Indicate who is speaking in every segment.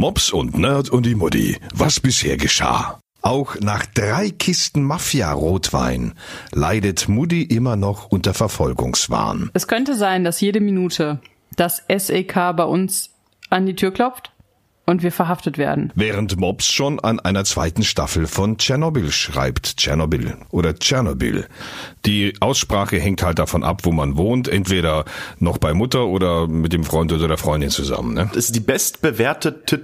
Speaker 1: Mops und Nerd und die Mutti. Was bisher geschah. Auch nach drei Kisten Mafia-Rotwein leidet Mutti immer noch unter Verfolgungswahn.
Speaker 2: Es könnte sein, dass jede Minute das SEK bei uns an die Tür klopft und wir verhaftet werden.
Speaker 1: Während Mops schon an einer zweiten Staffel von Tschernobyl schreibt. Tschernobyl oder Tschernobyl. Die Aussprache hängt halt davon ab, wo man wohnt. Entweder noch bei Mutter oder mit dem Freund oder der Freundin zusammen. Ne?
Speaker 3: Das ist die bestbewertete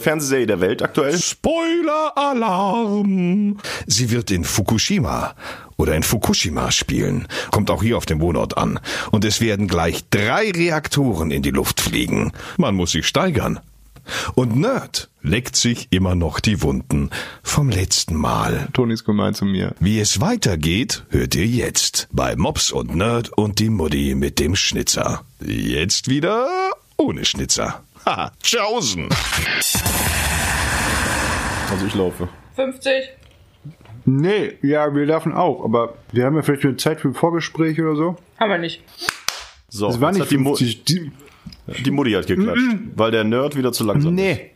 Speaker 3: Fernsehserie der Welt aktuell.
Speaker 1: Spoiler-Alarm! Sie wird in Fukushima oder in Fukushima spielen. Kommt auch hier auf dem Wohnort an. Und es werden gleich drei Reaktoren in die Luft fliegen. Man muss sich steigern. Und Nerd leckt sich immer noch die Wunden vom letzten Mal.
Speaker 4: Toni ist gemein zu mir.
Speaker 1: Wie es weitergeht, hört ihr jetzt bei Mops und Nerd und die Mutti mit dem Schnitzer. Jetzt wieder ohne Schnitzer. Haha, tschaußen.
Speaker 3: Also ich laufe.
Speaker 2: 50.
Speaker 4: Nee, ja, wir dürfen auch, aber wir haben ja vielleicht eine Zeit für ein Vorgespräch oder so.
Speaker 2: Haben wir nicht.
Speaker 3: So,
Speaker 4: Es war nicht
Speaker 3: die, Mu
Speaker 4: 50. Die,
Speaker 3: die Mutti hat geklatscht, weil der Nerd wieder zu langsam ist.
Speaker 4: nee.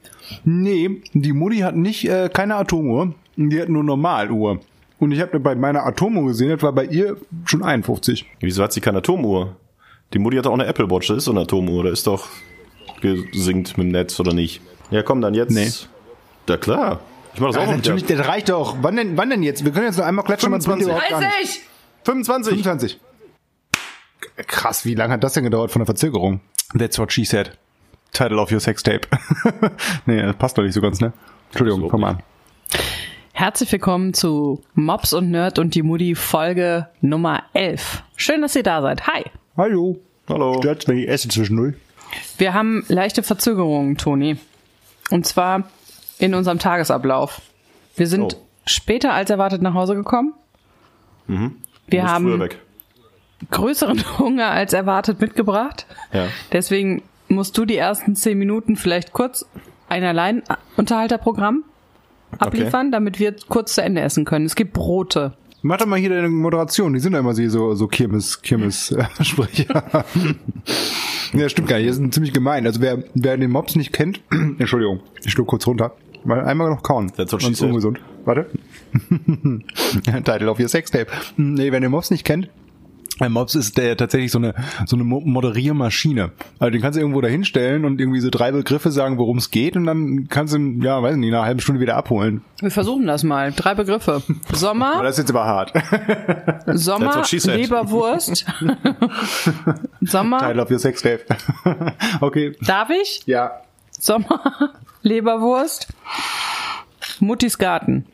Speaker 4: Nee, die Mutti hat nicht äh, keine Atomuhr, die hat nur Normaluhr. Und ich habe bei meiner Atomuhr gesehen, das war bei ihr schon 51.
Speaker 3: Wieso hat sie keine Atomuhr? Die Mutti hat doch auch eine Apple Watch, das ist so eine Atomuhr, da ist doch gesinkt mit dem Netz, oder nicht? Ja, komm, dann jetzt.
Speaker 4: Nee.
Speaker 3: Ja klar. Ich mach das auch
Speaker 4: Ja,
Speaker 3: mit der-
Speaker 4: natürlich, das reicht doch. Wann denn, wann denn jetzt? Wir können jetzt noch einmal klatschen, man bringt
Speaker 3: 25.
Speaker 4: überhaupt gar nichts.
Speaker 2: 30!
Speaker 3: 25.
Speaker 4: 25. Krass, wie lange hat das denn gedauert von der Verzögerung? That's what she said. Title of your Sextape. nee, das passt doch nicht so ganz, ne? Entschuldigung, komm mal an.
Speaker 2: Herzlich willkommen zu Mops und Nerd und die Mutti Folge Nummer 11. Schön, dass ihr da seid. Hi.
Speaker 4: Hallo.
Speaker 3: Hallo.
Speaker 4: Stört's, wenn ich esse zwischendurch?
Speaker 2: Wir haben leichte Verzögerungen, Toni. Und zwar in unserem Tagesablauf. Wir sind
Speaker 3: Oh.
Speaker 2: später als erwartet nach Hause gekommen. Wir
Speaker 3: bist früher
Speaker 2: haben größeren Hunger als erwartet mitgebracht.
Speaker 3: Ja.
Speaker 2: Deswegen musst du die ersten zehn Minuten vielleicht kurz ein Alleinunterhalterprogramm abliefern, damit wir kurz zu Ende essen können. Es gibt Brote.
Speaker 4: Mach doch mal hier deine Moderation. Die sind ja immer so, so Kirmes, Kirmes äh, ja, stimmt gar nicht. Die sind ziemlich gemein. Also wer, wer den Mops nicht kennt, Entschuldigung, ich schluck kurz runter. Mal einmal noch kauen.
Speaker 3: That's what she said.
Speaker 4: ungesund. Warte. Title of your Sextape. Nee, wer den Mops nicht kennt, ein Mops ist der tatsächlich so eine so eine Mo- Moderiermaschine. Also den kannst du irgendwo da hinstellen und irgendwie so drei Begriffe sagen, worum es geht und dann kannst du ihn, ja, weiß nicht, nach einer halben Stunde wieder abholen.
Speaker 2: Wir versuchen das mal. Drei Begriffe. Sommer,
Speaker 4: das ist jetzt aber hart.
Speaker 2: Sommer. Leberwurst. Sommer,
Speaker 4: Title of your Sextape. okay.
Speaker 2: darf ich?
Speaker 4: Ja.
Speaker 2: Sommer, Leberwurst, Muttis Garten.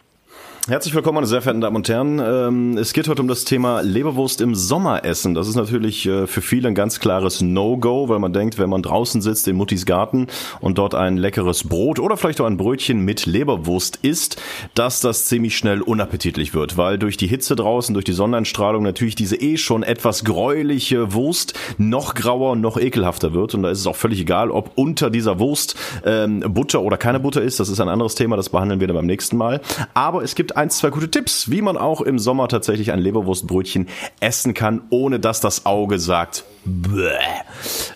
Speaker 3: Herzlich willkommen, meine sehr verehrten Damen und Herren. Ähm, Es geht heute um das Thema Leberwurst im Sommeressen. Das ist natürlich äh, für viele ein ganz klares No-Go, weil man denkt, wenn man draußen sitzt in Muttis Garten und dort ein leckeres Brot oder vielleicht auch ein Brötchen mit Leberwurst isst, dass das ziemlich schnell unappetitlich wird, weil durch die Hitze draußen, durch die Sonneneinstrahlung natürlich diese eh schon etwas gräuliche Wurst noch grauer, noch ekelhafter wird. Und da ist es auch völlig egal, ob unter dieser Wurst ähm, Butter oder keine Butter ist. Das ist ein anderes Thema, das behandeln wir dann beim nächsten Mal. Aber es gibt ein, zwei gute Tipps, wie man auch im Sommer tatsächlich ein Leberwurstbrötchen essen kann, ohne dass das Auge sagt.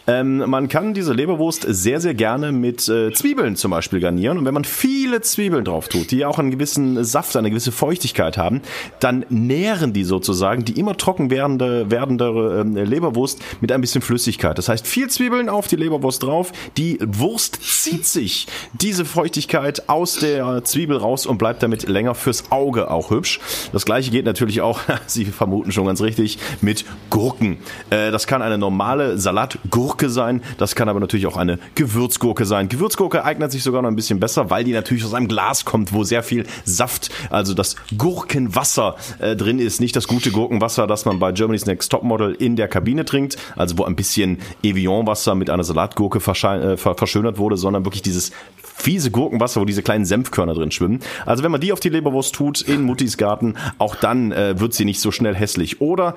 Speaker 3: Ähm, man kann diese Leberwurst sehr, sehr gerne mit äh, Zwiebeln zum Beispiel garnieren. Und wenn man viele Zwiebeln drauf tut, die auch einen gewissen Saft, eine gewisse Feuchtigkeit haben, dann nähren die sozusagen die immer trocken werdende, werdende ähm, Leberwurst mit ein bisschen Flüssigkeit. Das heißt, viel Zwiebeln auf die Leberwurst drauf. Die Wurst zieht sich diese Feuchtigkeit aus der Zwiebel raus und bleibt damit länger fürs Auge auch hübsch. Das gleiche geht natürlich auch, Sie vermuten schon ganz richtig, mit Gurken. Äh, das kann eine normale Salatgurke sein, das kann aber natürlich auch eine Gewürzgurke sein. Gewürzgurke eignet sich sogar noch ein bisschen besser, weil die natürlich aus einem Glas kommt, wo sehr viel Saft, also das Gurkenwasser äh, drin ist. Nicht das gute Gurkenwasser, das man bei Germany's Next Topmodel in der Kabine trinkt, also wo ein bisschen Evian-Wasser mit einer Salatgurke äh, ver verschönert wurde, sondern wirklich dieses fiese Gurkenwasser, wo diese kleinen Senfkörner drin schwimmen. Also wenn man die auf die Leberwurst tut in Muttis Garten, auch dann äh, wird sie nicht so schnell hässlich. Oder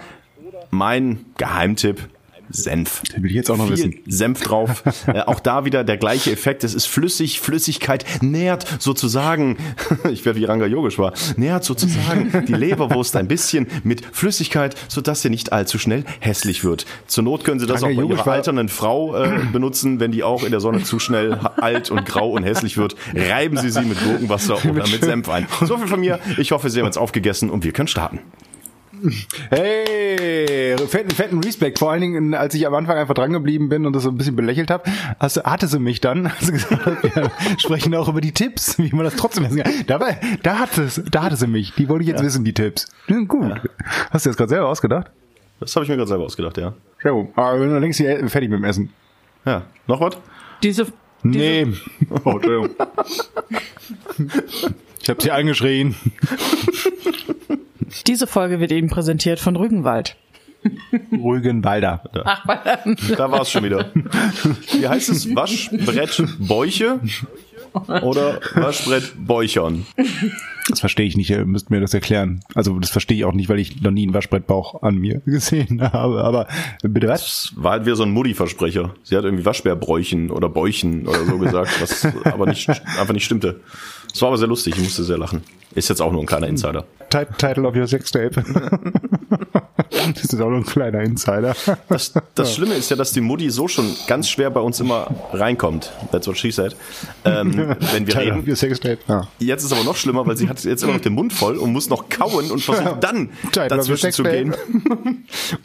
Speaker 3: mein Geheimtipp, Senf.
Speaker 4: Den will ich jetzt auch noch
Speaker 3: Viel
Speaker 4: wissen.
Speaker 3: Senf drauf. äh, auch da wieder der gleiche Effekt. Es ist flüssig, Flüssigkeit nährt sozusagen, ich werde wie Ranga Yogisch war, nährt sozusagen die Leberwurst ein bisschen mit Flüssigkeit, sodass sie nicht allzu schnell hässlich wird. Zur Not können Sie das
Speaker 4: Ranga
Speaker 3: auch bei
Speaker 4: Yogisch
Speaker 3: Ihrer
Speaker 4: war-
Speaker 3: alternden Frau äh, benutzen, wenn die auch in der Sonne zu schnell alt und grau und hässlich wird. Reiben Sie sie mit Gurkenwasser oder mit Senf ein. So viel von mir. Ich hoffe, Sie haben jetzt aufgegessen und wir können starten.
Speaker 4: Hey, fetten, fetten Respekt. Vor allen Dingen, als ich am Anfang einfach dran geblieben bin und das so ein bisschen belächelt habe, hast du, hatte sie mich dann, hast du gesagt, wir sprechen auch über die Tipps, wie man das trotzdem essen kann. Dabei, da hatte, es- da hatte sie mich. Die wollte ich jetzt wissen, die Tipps. Die sind gut. Hast du das gerade selber ausgedacht?
Speaker 3: Das habe ich mir gerade selber ausgedacht, ja.
Speaker 4: Gut. Aber wir sind längst hier fertig mit dem Essen.
Speaker 3: Ja. Noch was?
Speaker 2: Diese,
Speaker 4: Nee. Oh, Entschuldigung. Ich habe sie angeschrien.
Speaker 2: diese Folge wird Ihnen präsentiert von Rügenwald.
Speaker 4: Rügenwalder.
Speaker 2: Ach,
Speaker 3: Da war es schon wieder. Wie heißt es? Waschbrett Bäuche oder Waschbrett Bäuchern?
Speaker 4: Das verstehe ich nicht. Ihr müsst mir das erklären. Also das verstehe ich auch nicht, weil ich noch nie einen Waschbrettbauch an mir gesehen habe. Aber bitte was?
Speaker 3: Das war halt wieder so ein Mutti-Versprecher. Sie hat irgendwie Waschbärbräuchen oder Bäuchen oder so gesagt, was aber nicht, einfach nicht stimmte. Es war aber sehr lustig, ich musste sehr lachen. Ist jetzt auch nur ein kleiner Insider.
Speaker 4: Ti- Title of your Sextape. das ist auch nur ein kleiner Insider.
Speaker 3: Das, das Schlimme ist ja, dass die Mutti so schon ganz schwer bei uns immer reinkommt. That's what she said. Ähm, wenn wir
Speaker 4: Title of
Speaker 3: reden.
Speaker 4: your Sextape. Ja.
Speaker 3: Jetzt ist aber noch schlimmer, weil sie hat jetzt immer noch den Mund voll und muss noch kauen und versucht dann
Speaker 4: Title of
Speaker 3: dazwischen zu gehen.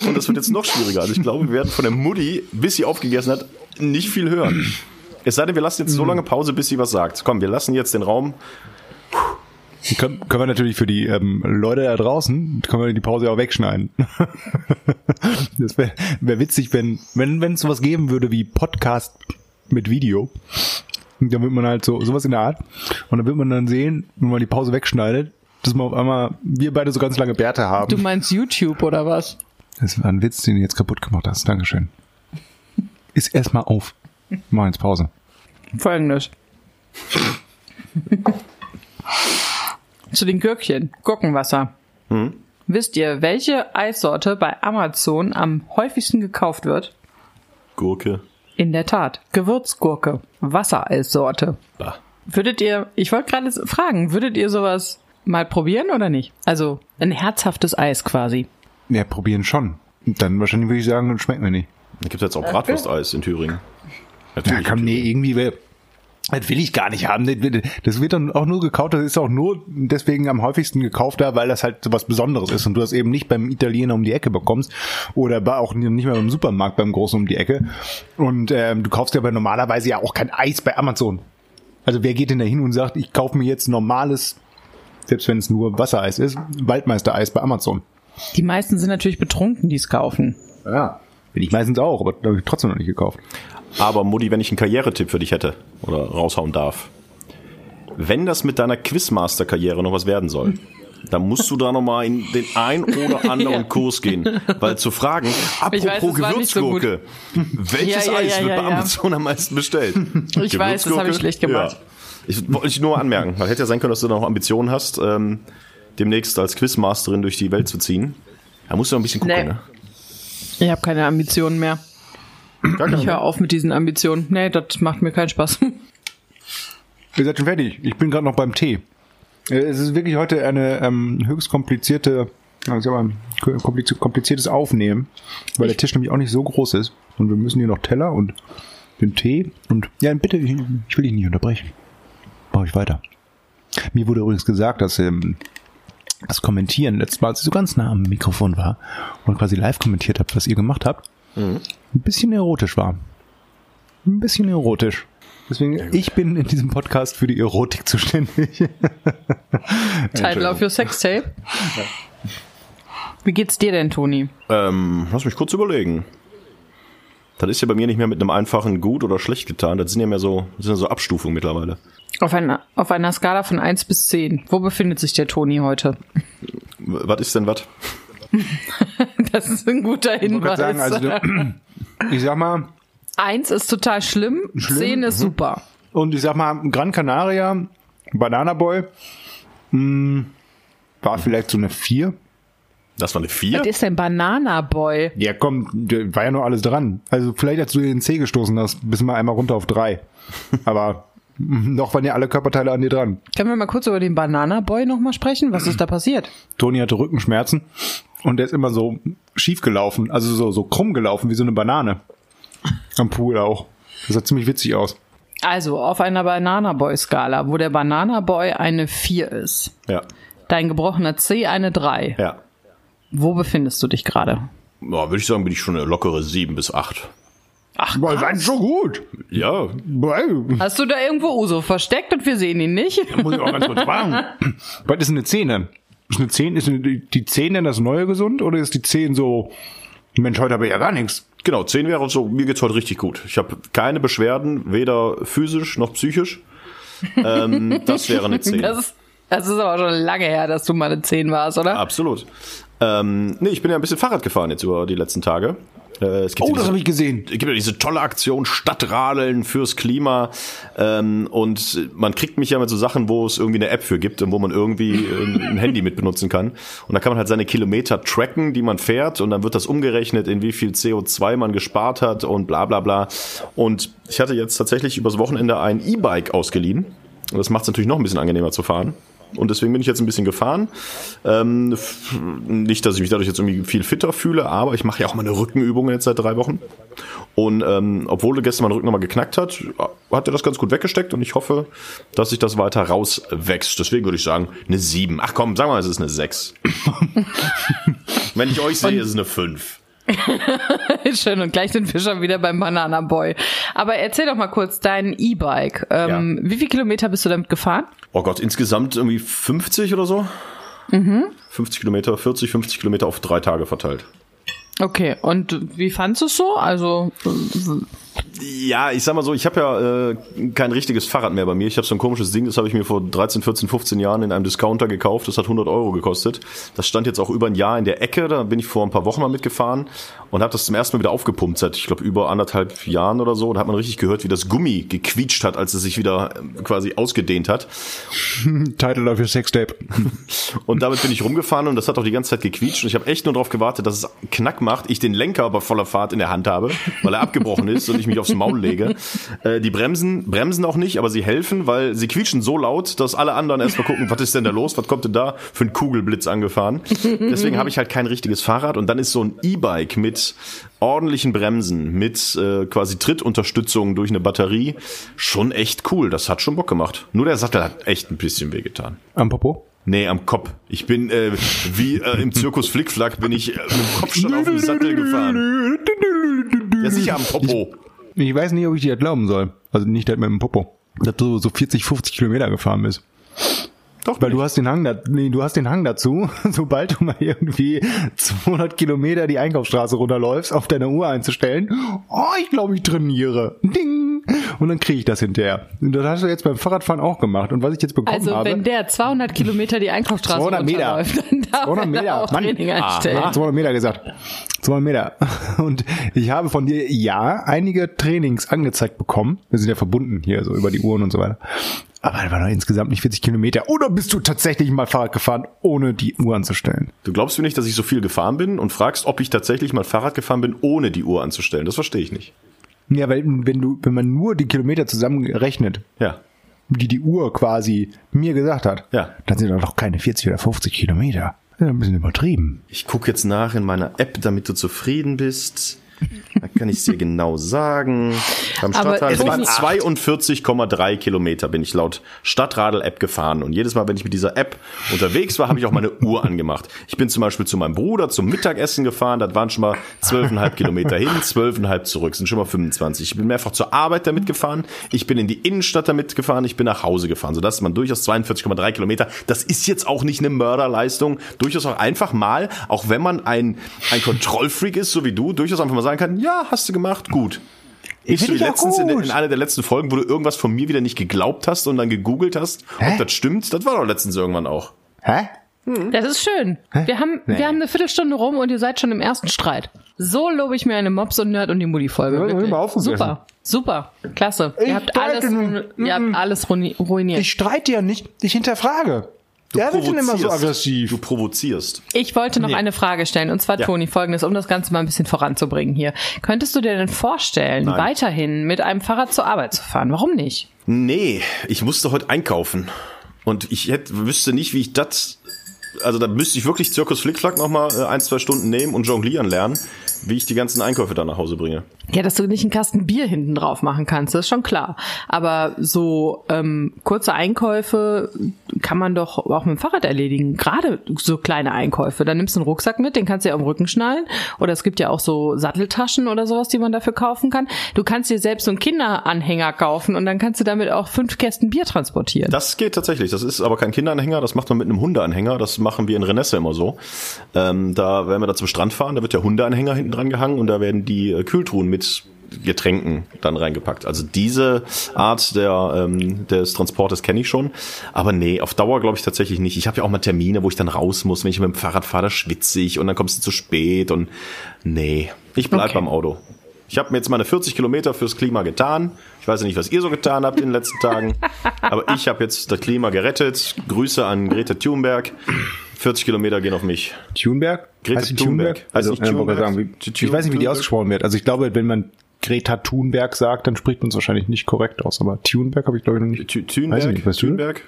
Speaker 3: Und das wird jetzt noch schwieriger. Also ich glaube, wir werden von der Mutti, bis sie aufgegessen hat, nicht viel hören. Es sei denn, wir lassen jetzt so lange Pause, bis sie was sagt. Komm, wir lassen jetzt den Raum.
Speaker 4: Können, können wir natürlich für die ähm, Leute da draußen, können wir die Pause auch wegschneiden. das wäre wär witzig, wenn wenn wenn es sowas geben würde wie Podcast mit Video. Und dann wird man halt so sowas in der Art. Und dann wird man dann sehen, wenn man die Pause wegschneidet, dass man auf einmal wir beide so ganz lange Bärte haben.
Speaker 2: Du meinst YouTube oder was?
Speaker 4: Das war ein Witz, den du jetzt kaputt gemacht hast. Dankeschön. Ist erstmal auf. Mach jetzt Pause.
Speaker 2: Folgendes. Zu den Gürkchen. Gurkenwasser. Wisst ihr, welche Eissorte bei Amazon am häufigsten gekauft wird?
Speaker 3: Gurke.
Speaker 2: In der Tat, Gewürzgurke. Wassereissorte.
Speaker 3: Bah.
Speaker 2: Würdet ihr, ich wollte gerade fragen, würdet ihr sowas mal probieren oder nicht? Also ein herzhaftes Eis quasi.
Speaker 4: Ja, probieren schon. Dann wahrscheinlich würde ich sagen, das schmeckt mir nicht.
Speaker 3: Da gibt es jetzt auch Bratwursteis in Thüringen.
Speaker 4: Ja,
Speaker 3: Natürlich.
Speaker 4: komm, nee, irgendwie will, das will ich gar nicht haben. Das wird- dann auch nur gekauft, das ist auch nur deswegen am häufigsten gekauft da, weil das halt so was Besonderes ist und du das eben nicht beim Italiener um die Ecke bekommst oder auch nicht mehr beim Supermarkt beim Großen um die Ecke. Und ähm, du kaufst ja aber normalerweise ja auch kein Eis bei Amazon. Also wer geht denn da hin und sagt, ich kaufe mir jetzt normales, selbst wenn es nur Wassereis ist, Waldmeistereis bei Amazon?
Speaker 2: Die meisten sind natürlich betrunken, die es kaufen.
Speaker 4: Ja. Bin ich meistens auch, aber da habe ich trotzdem noch nicht gekauft.
Speaker 3: Aber Mutti, wenn ich einen Karrieretipp für dich hätte oder raushauen darf. Wenn das mit deiner Quizmaster-Karriere noch was werden soll, dann musst du da nochmal in den ein oder anderen
Speaker 2: Ja.
Speaker 3: Kurs gehen. Weil zu fragen, apropos
Speaker 2: nicht so.
Speaker 3: Gewürzgurke, welches
Speaker 2: Ja, ja,
Speaker 3: Eis wird bei. Amazon am meisten bestellt?
Speaker 2: Ich weiß, das habe ich schlecht gemacht.
Speaker 3: Ich wollte dich nur anmerken, weil hätte ja sein können, dass du da noch Ambitionen hast, ähm, demnächst als Quizmasterin durch die Welt zu ziehen. Da musst du noch ein bisschen gucken,
Speaker 2: Nee.
Speaker 3: ne?
Speaker 2: Ich habe keine Ambitionen mehr. Ich höre auf mit diesen Ambitionen. Nee, das macht mir keinen Spaß.
Speaker 4: Ihr seid schon fertig. Ich bin gerade noch beim Tee. Äh, Es ist wirklich heute eine ähm, höchst komplizierte, sag mal, kompliz- kompliziertes Aufnehmen, weil der Tisch nämlich auch nicht so groß ist. Und wir müssen hier noch Teller und den Tee und ja, bitte, ich, ich will dich nicht unterbrechen. Mach ich weiter. Mir wurde übrigens gesagt, dass ähm, das Kommentieren letztes Mal, als ich so ganz nah am Mikrofon war und quasi live kommentiert habt, was ihr gemacht habt, ein bisschen erotisch war. Ein bisschen erotisch. Deswegen, ich bin in diesem Podcast für die Erotik zuständig.
Speaker 2: Title of your Sextape. Wie geht's dir denn, Toni?
Speaker 3: Ähm, lass mich kurz überlegen. Das ist ja bei mir nicht mehr mit einem einfachen gut oder schlecht getan. Das sind ja mehr so, das sind ja so Abstufungen mittlerweile.
Speaker 2: Auf einer, auf einer Skala von 1 bis 10. Wo befindet sich der Toni heute?
Speaker 3: Was ist denn was?
Speaker 2: Das ist ein guter
Speaker 4: Ich
Speaker 2: Hinweis.
Speaker 4: gerade sagen, also, du- ich sag mal,
Speaker 2: 1 ist total schlimm,
Speaker 4: Schlimm,
Speaker 2: 10 ist
Speaker 4: mhm.
Speaker 2: super.
Speaker 4: und ich sag mal, Gran Canaria, Banana Boy, mh, war vielleicht so eine 4.
Speaker 3: Das war eine 4?
Speaker 2: Was ist denn Banana Boy?
Speaker 4: Ja, komm, da war ja nur alles dran. Also vielleicht, als du in den C gestoßen hast, bist du mal einmal runter auf drei. Aber noch waren ja alle Körperteile an dir dran.
Speaker 2: Können wir mal kurz über den Banana Boy nochmal sprechen? Was ist da passiert?
Speaker 4: Toni hatte Rückenschmerzen und der ist immer so schief gelaufen, also so, so krumm gelaufen, wie so eine Banane. Am Pool auch. Das sah ziemlich witzig aus.
Speaker 2: Also, auf einer Banana Boy Skala, wo der Banana Boy eine 4 ist,
Speaker 3: Ja.
Speaker 2: dein gebrochener C eine 3.
Speaker 3: Ja.
Speaker 2: Wo befindest du dich gerade?
Speaker 3: ja würde ich sagen, bin ich schon eine lockere 7 bis 8.
Speaker 2: Ach,
Speaker 4: Boah, seid so gut.
Speaker 3: Ja.
Speaker 4: Boah,
Speaker 2: hast du da irgendwo Uso versteckt und wir sehen ihn nicht?
Speaker 4: muss ich auch ganz kurz fragen. Was ist eine 10 denn? Ist eine 10, ist eine, die 10 denn das neue gesund oder ist die 10 so, Mensch, heute habe ich ja gar nichts.
Speaker 3: Genau, 10 wäre so, mir geht's heute richtig gut. Ich habe keine Beschwerden, weder physisch noch psychisch. ähm, das wäre eine 10.
Speaker 2: Das ist, das ist aber schon lange her, dass du mal eine 10 warst, oder?
Speaker 3: Absolut. Ähm, nee, ich bin ja ein bisschen Fahrrad gefahren jetzt über die letzten Tage. Äh, es gibt
Speaker 4: Oh,
Speaker 3: ja
Speaker 4: das habe ich gesehen.
Speaker 3: es gibt ja diese tolle Aktion Stadtradeln fürs Klima. Ähm, und man kriegt mich ja mit so Sachen, wo es irgendwie eine App für gibt und wo man irgendwie äh, ein Handy mit benutzen kann. Und da kann man halt seine Kilometer tracken, die man fährt. Und dann wird das umgerechnet, in wie viel CO2 man gespart hat und bla bla bla. Und ich hatte jetzt tatsächlich übers Wochenende ein E-Bike ausgeliehen. Und das macht es natürlich noch ein bisschen angenehmer zu fahren. Und deswegen bin ich jetzt ein bisschen gefahren. Ähm, nicht, dass ich mich dadurch jetzt irgendwie viel fitter fühle, aber ich mache ja auch meine Rückenübungen jetzt seit drei Wochen. Und ähm, obwohl gestern mein Rücken nochmal geknackt hat, hat er das ganz gut weggesteckt und ich hoffe, dass sich das weiter rauswächst. Deswegen würde ich sagen, eine 7. Ach komm, sagen wir mal, es ist eine 6. Wenn ich euch sehe, ist es eine 5.
Speaker 2: Schön, und gleich sind wir schon wieder beim Banana Boy. Aber erzähl doch mal kurz dein E-Bike. Ähm, Wie viele Kilometer bist du damit gefahren?
Speaker 3: Oh Gott, insgesamt irgendwie 50 oder so? 50 Kilometer, 40, 50 Kilometer auf drei Tage verteilt.
Speaker 2: Okay, und wie fandst du es so? Also,
Speaker 3: Ja, ich sag mal so, ich habe ja äh, kein richtiges Fahrrad mehr bei mir. Ich habe so ein komisches Ding, das habe ich mir vor 13, 14, 15 Jahren in einem Discounter gekauft. Das hat 100 Euro gekostet. Das stand jetzt auch über ein Jahr in der Ecke. Da bin ich vor ein paar Wochen mal mitgefahren und habe das zum ersten Mal wieder aufgepumpt seit, ich glaube, über anderthalb Jahren oder so. Da hat man richtig gehört, wie das Gummi gequietscht hat, als es sich wieder äh, quasi ausgedehnt hat.
Speaker 4: Title of your Sextape.
Speaker 3: Und damit bin ich rumgefahren und das hat auch die ganze Zeit gequietscht. Und ich habe echt nur darauf gewartet, dass es Knack macht, ich den Lenker aber voller Fahrt in der Hand habe, weil er abgebrochen ist und ich mich aufs Maul lege. Äh, die Bremsen bremsen auch nicht, aber sie helfen, weil sie quietschen so laut, dass alle anderen erstmal gucken, was ist denn da los, was kommt denn da für ein Kugelblitz angefahren. Deswegen habe ich halt kein richtiges Fahrrad und dann ist so ein E-Bike mit ordentlichen Bremsen, mit äh, quasi Trittunterstützung durch eine Batterie schon echt cool. Das hat schon Bock gemacht. Nur der Sattel hat echt ein bisschen wehgetan.
Speaker 4: Am Popo?
Speaker 3: Nee, am Kopf. Ich bin äh, wie äh, im Zirkus Flickflack bin ich äh, mit dem Kopf schon auf dem Sattel gefahren. Ja, sicher am Popo.
Speaker 4: Ich weiß nicht, ob ich dir glauben soll. Also nicht halt mit dem Popo. Dass du so 40, 50 Kilometer gefahren bist.
Speaker 3: Doch,
Speaker 4: Weil du hast den Hang, da, nee, du hast den Hang dazu, sobald du mal irgendwie 200 Kilometer die Einkaufsstraße runterläufst, auf deine Uhr einzustellen. Oh, ich glaube, ich trainiere. Ding. Und dann kriege ich das hinterher. Und das hast du jetzt beim Fahrradfahren auch gemacht. Und was ich jetzt bekommen
Speaker 2: also
Speaker 4: habe.
Speaker 2: wenn der 200 Kilometer die Einkaufsstraße
Speaker 4: 200 Meter.
Speaker 2: runterläuft, dann darf
Speaker 4: 200
Speaker 2: er da
Speaker 4: Meter.
Speaker 2: auch
Speaker 4: Mann.
Speaker 2: Training einstellen.
Speaker 4: ah, 200 Meter gesagt. 200 Meter. Und ich habe von dir, ja, einige Trainings angezeigt bekommen. Wir sind ja verbunden hier, so über die Uhren und so weiter. Aber das waren doch insgesamt nicht 40 Kilometer. Oder bist du tatsächlich mal Fahrrad gefahren, ohne die Uhr anzustellen?
Speaker 3: Du glaubst mir nicht, dass ich so viel gefahren bin und fragst, ob ich tatsächlich mal Fahrrad gefahren bin, ohne die Uhr anzustellen. Das verstehe ich nicht.
Speaker 4: Ja, weil wenn du, wenn man nur die Kilometer zusammenrechnet,
Speaker 3: Ja.
Speaker 4: die die Uhr quasi mir gesagt hat,
Speaker 3: Ja.
Speaker 4: dann sind das doch keine 40 oder 50 Kilometer. Das ist ein bisschen übertrieben.
Speaker 3: Ich gucke jetzt nach in meiner App, damit du zufrieden bist. Da kann ich es dir genau sagen. Am es waren
Speaker 2: Toni-
Speaker 3: 42,3 Kilometer bin ich laut Stadtradel-App gefahren. Und jedes Mal, wenn ich mit dieser App unterwegs war, habe ich auch meine Uhr angemacht. Ich bin zum Beispiel zu meinem Bruder zum Mittagessen gefahren. Das waren schon mal 12,5 Kilometer hin, 12,5 zurück. Sind schon mal 25. Ich bin mehrfach zur Arbeit damit gefahren. Ich bin in die Innenstadt damit gefahren. Ich bin nach Hause gefahren. Sodass man durchaus 42,3 Kilometer, das ist jetzt auch nicht eine Mörderleistung. Durchaus auch einfach mal, auch wenn man ein, ein Kontrollfreak ist, so wie du, durchaus einfach mal sagen kann, ja, hast du gemacht, gut. Nicht so wie
Speaker 4: ich
Speaker 3: letztens in, in einer der letzten Folgen, wo du irgendwas von mir wieder nicht geglaubt hast und dann gegoogelt hast,
Speaker 4: Hä?
Speaker 3: ob das stimmt. Das war doch letztens irgendwann auch.
Speaker 4: Hä?
Speaker 2: Das ist schön. Wir haben,
Speaker 4: Nee.
Speaker 2: wir haben eine Viertelstunde rum und ihr seid schon im ersten Streit. So lobe ich mir eine Mops und Nerd und die
Speaker 4: ich aufgegessen.
Speaker 2: Super, super, klasse.
Speaker 4: Ich
Speaker 2: ihr habt
Speaker 4: streite
Speaker 2: alles, ihr habt alles ruini- ruiniert.
Speaker 4: Ich streite ja nicht, ich hinterfrage.
Speaker 3: Du
Speaker 4: Der wird schon immer so
Speaker 3: provozierst.
Speaker 4: aggressiv.
Speaker 3: Du provozierst.
Speaker 2: Ich wollte noch eine Frage stellen, und zwar,
Speaker 3: Ja.
Speaker 2: Toni, folgendes, um das Ganze mal ein bisschen voranzubringen hier. Könntest du dir denn vorstellen,
Speaker 3: Nein.
Speaker 2: weiterhin mit einem Fahrrad zur Arbeit zu fahren? Warum nicht?
Speaker 3: Nee, ich musste heute einkaufen. Und ich hätte, wüsste nicht, wie ich das. Also da müsste ich wirklich Zirkus Flickflack nochmal äh, ein, zwei Stunden nehmen und jonglieren lernen, wie ich die ganzen Einkäufe da nach Hause bringe.
Speaker 2: Ja, dass du nicht einen Kasten Bier hinten drauf machen kannst, das ist schon klar. Aber so ähm, kurze Einkäufe kann man doch auch mit dem Fahrrad erledigen. Gerade so kleine Einkäufe. Dann nimmst du einen Rucksack mit, den kannst du ja am Rücken schnallen. Oder es gibt ja auch so Satteltaschen oder sowas, die man dafür kaufen kann. Du kannst dir selbst so einen Kinderanhänger kaufen und dann kannst du damit auch fünf Kästen Bier transportieren.
Speaker 3: Das geht tatsächlich. Das ist aber kein Kinderanhänger, das macht man mit einem Hundeanhänger. Das machen wir in Renesse immer so. Ähm, da, wenn wir da zum Strand fahren, da wird der Hundeanhänger hinten dran gehangen und da werden die äh, Kühltruhen mit Getränken dann reingepackt. Also diese Art der, ähm, des Transportes kenne ich schon. Aber nee, auf Dauer glaube ich tatsächlich nicht. Ich habe ja auch mal Termine, wo ich dann raus muss. Wenn ich mit dem Fahrrad fahre, da schwitze ich und dann kommst du zu spät und nee, ich bleib
Speaker 2: Okay.
Speaker 3: beim Auto. Ich habe mir jetzt meine 40 Kilometer fürs Klima getan. Ich weiß ja nicht, was ihr so getan habt in den letzten Tagen. Aber ich habe jetzt das Klima gerettet. Grüße an Greta Thunberg. 40 Kilometer gehen auf mich.
Speaker 4: Thunberg?
Speaker 3: Greta
Speaker 4: Heißt
Speaker 3: Thunberg.
Speaker 4: Thunberg? Also,
Speaker 3: Heißt nicht
Speaker 4: äh,
Speaker 3: Thunberg?
Speaker 4: sagen, wie, ich weiß nicht, wie die
Speaker 3: Thunberg?
Speaker 4: ausgesprochen wird. Also ich glaube, wenn man Greta Thunberg sagt, dann spricht man es wahrscheinlich nicht korrekt aus. Aber Thunberg habe ich glaube ich noch nicht. Weiß ich
Speaker 3: Thunberg?
Speaker 4: nicht, weißt du?
Speaker 3: Thunberg?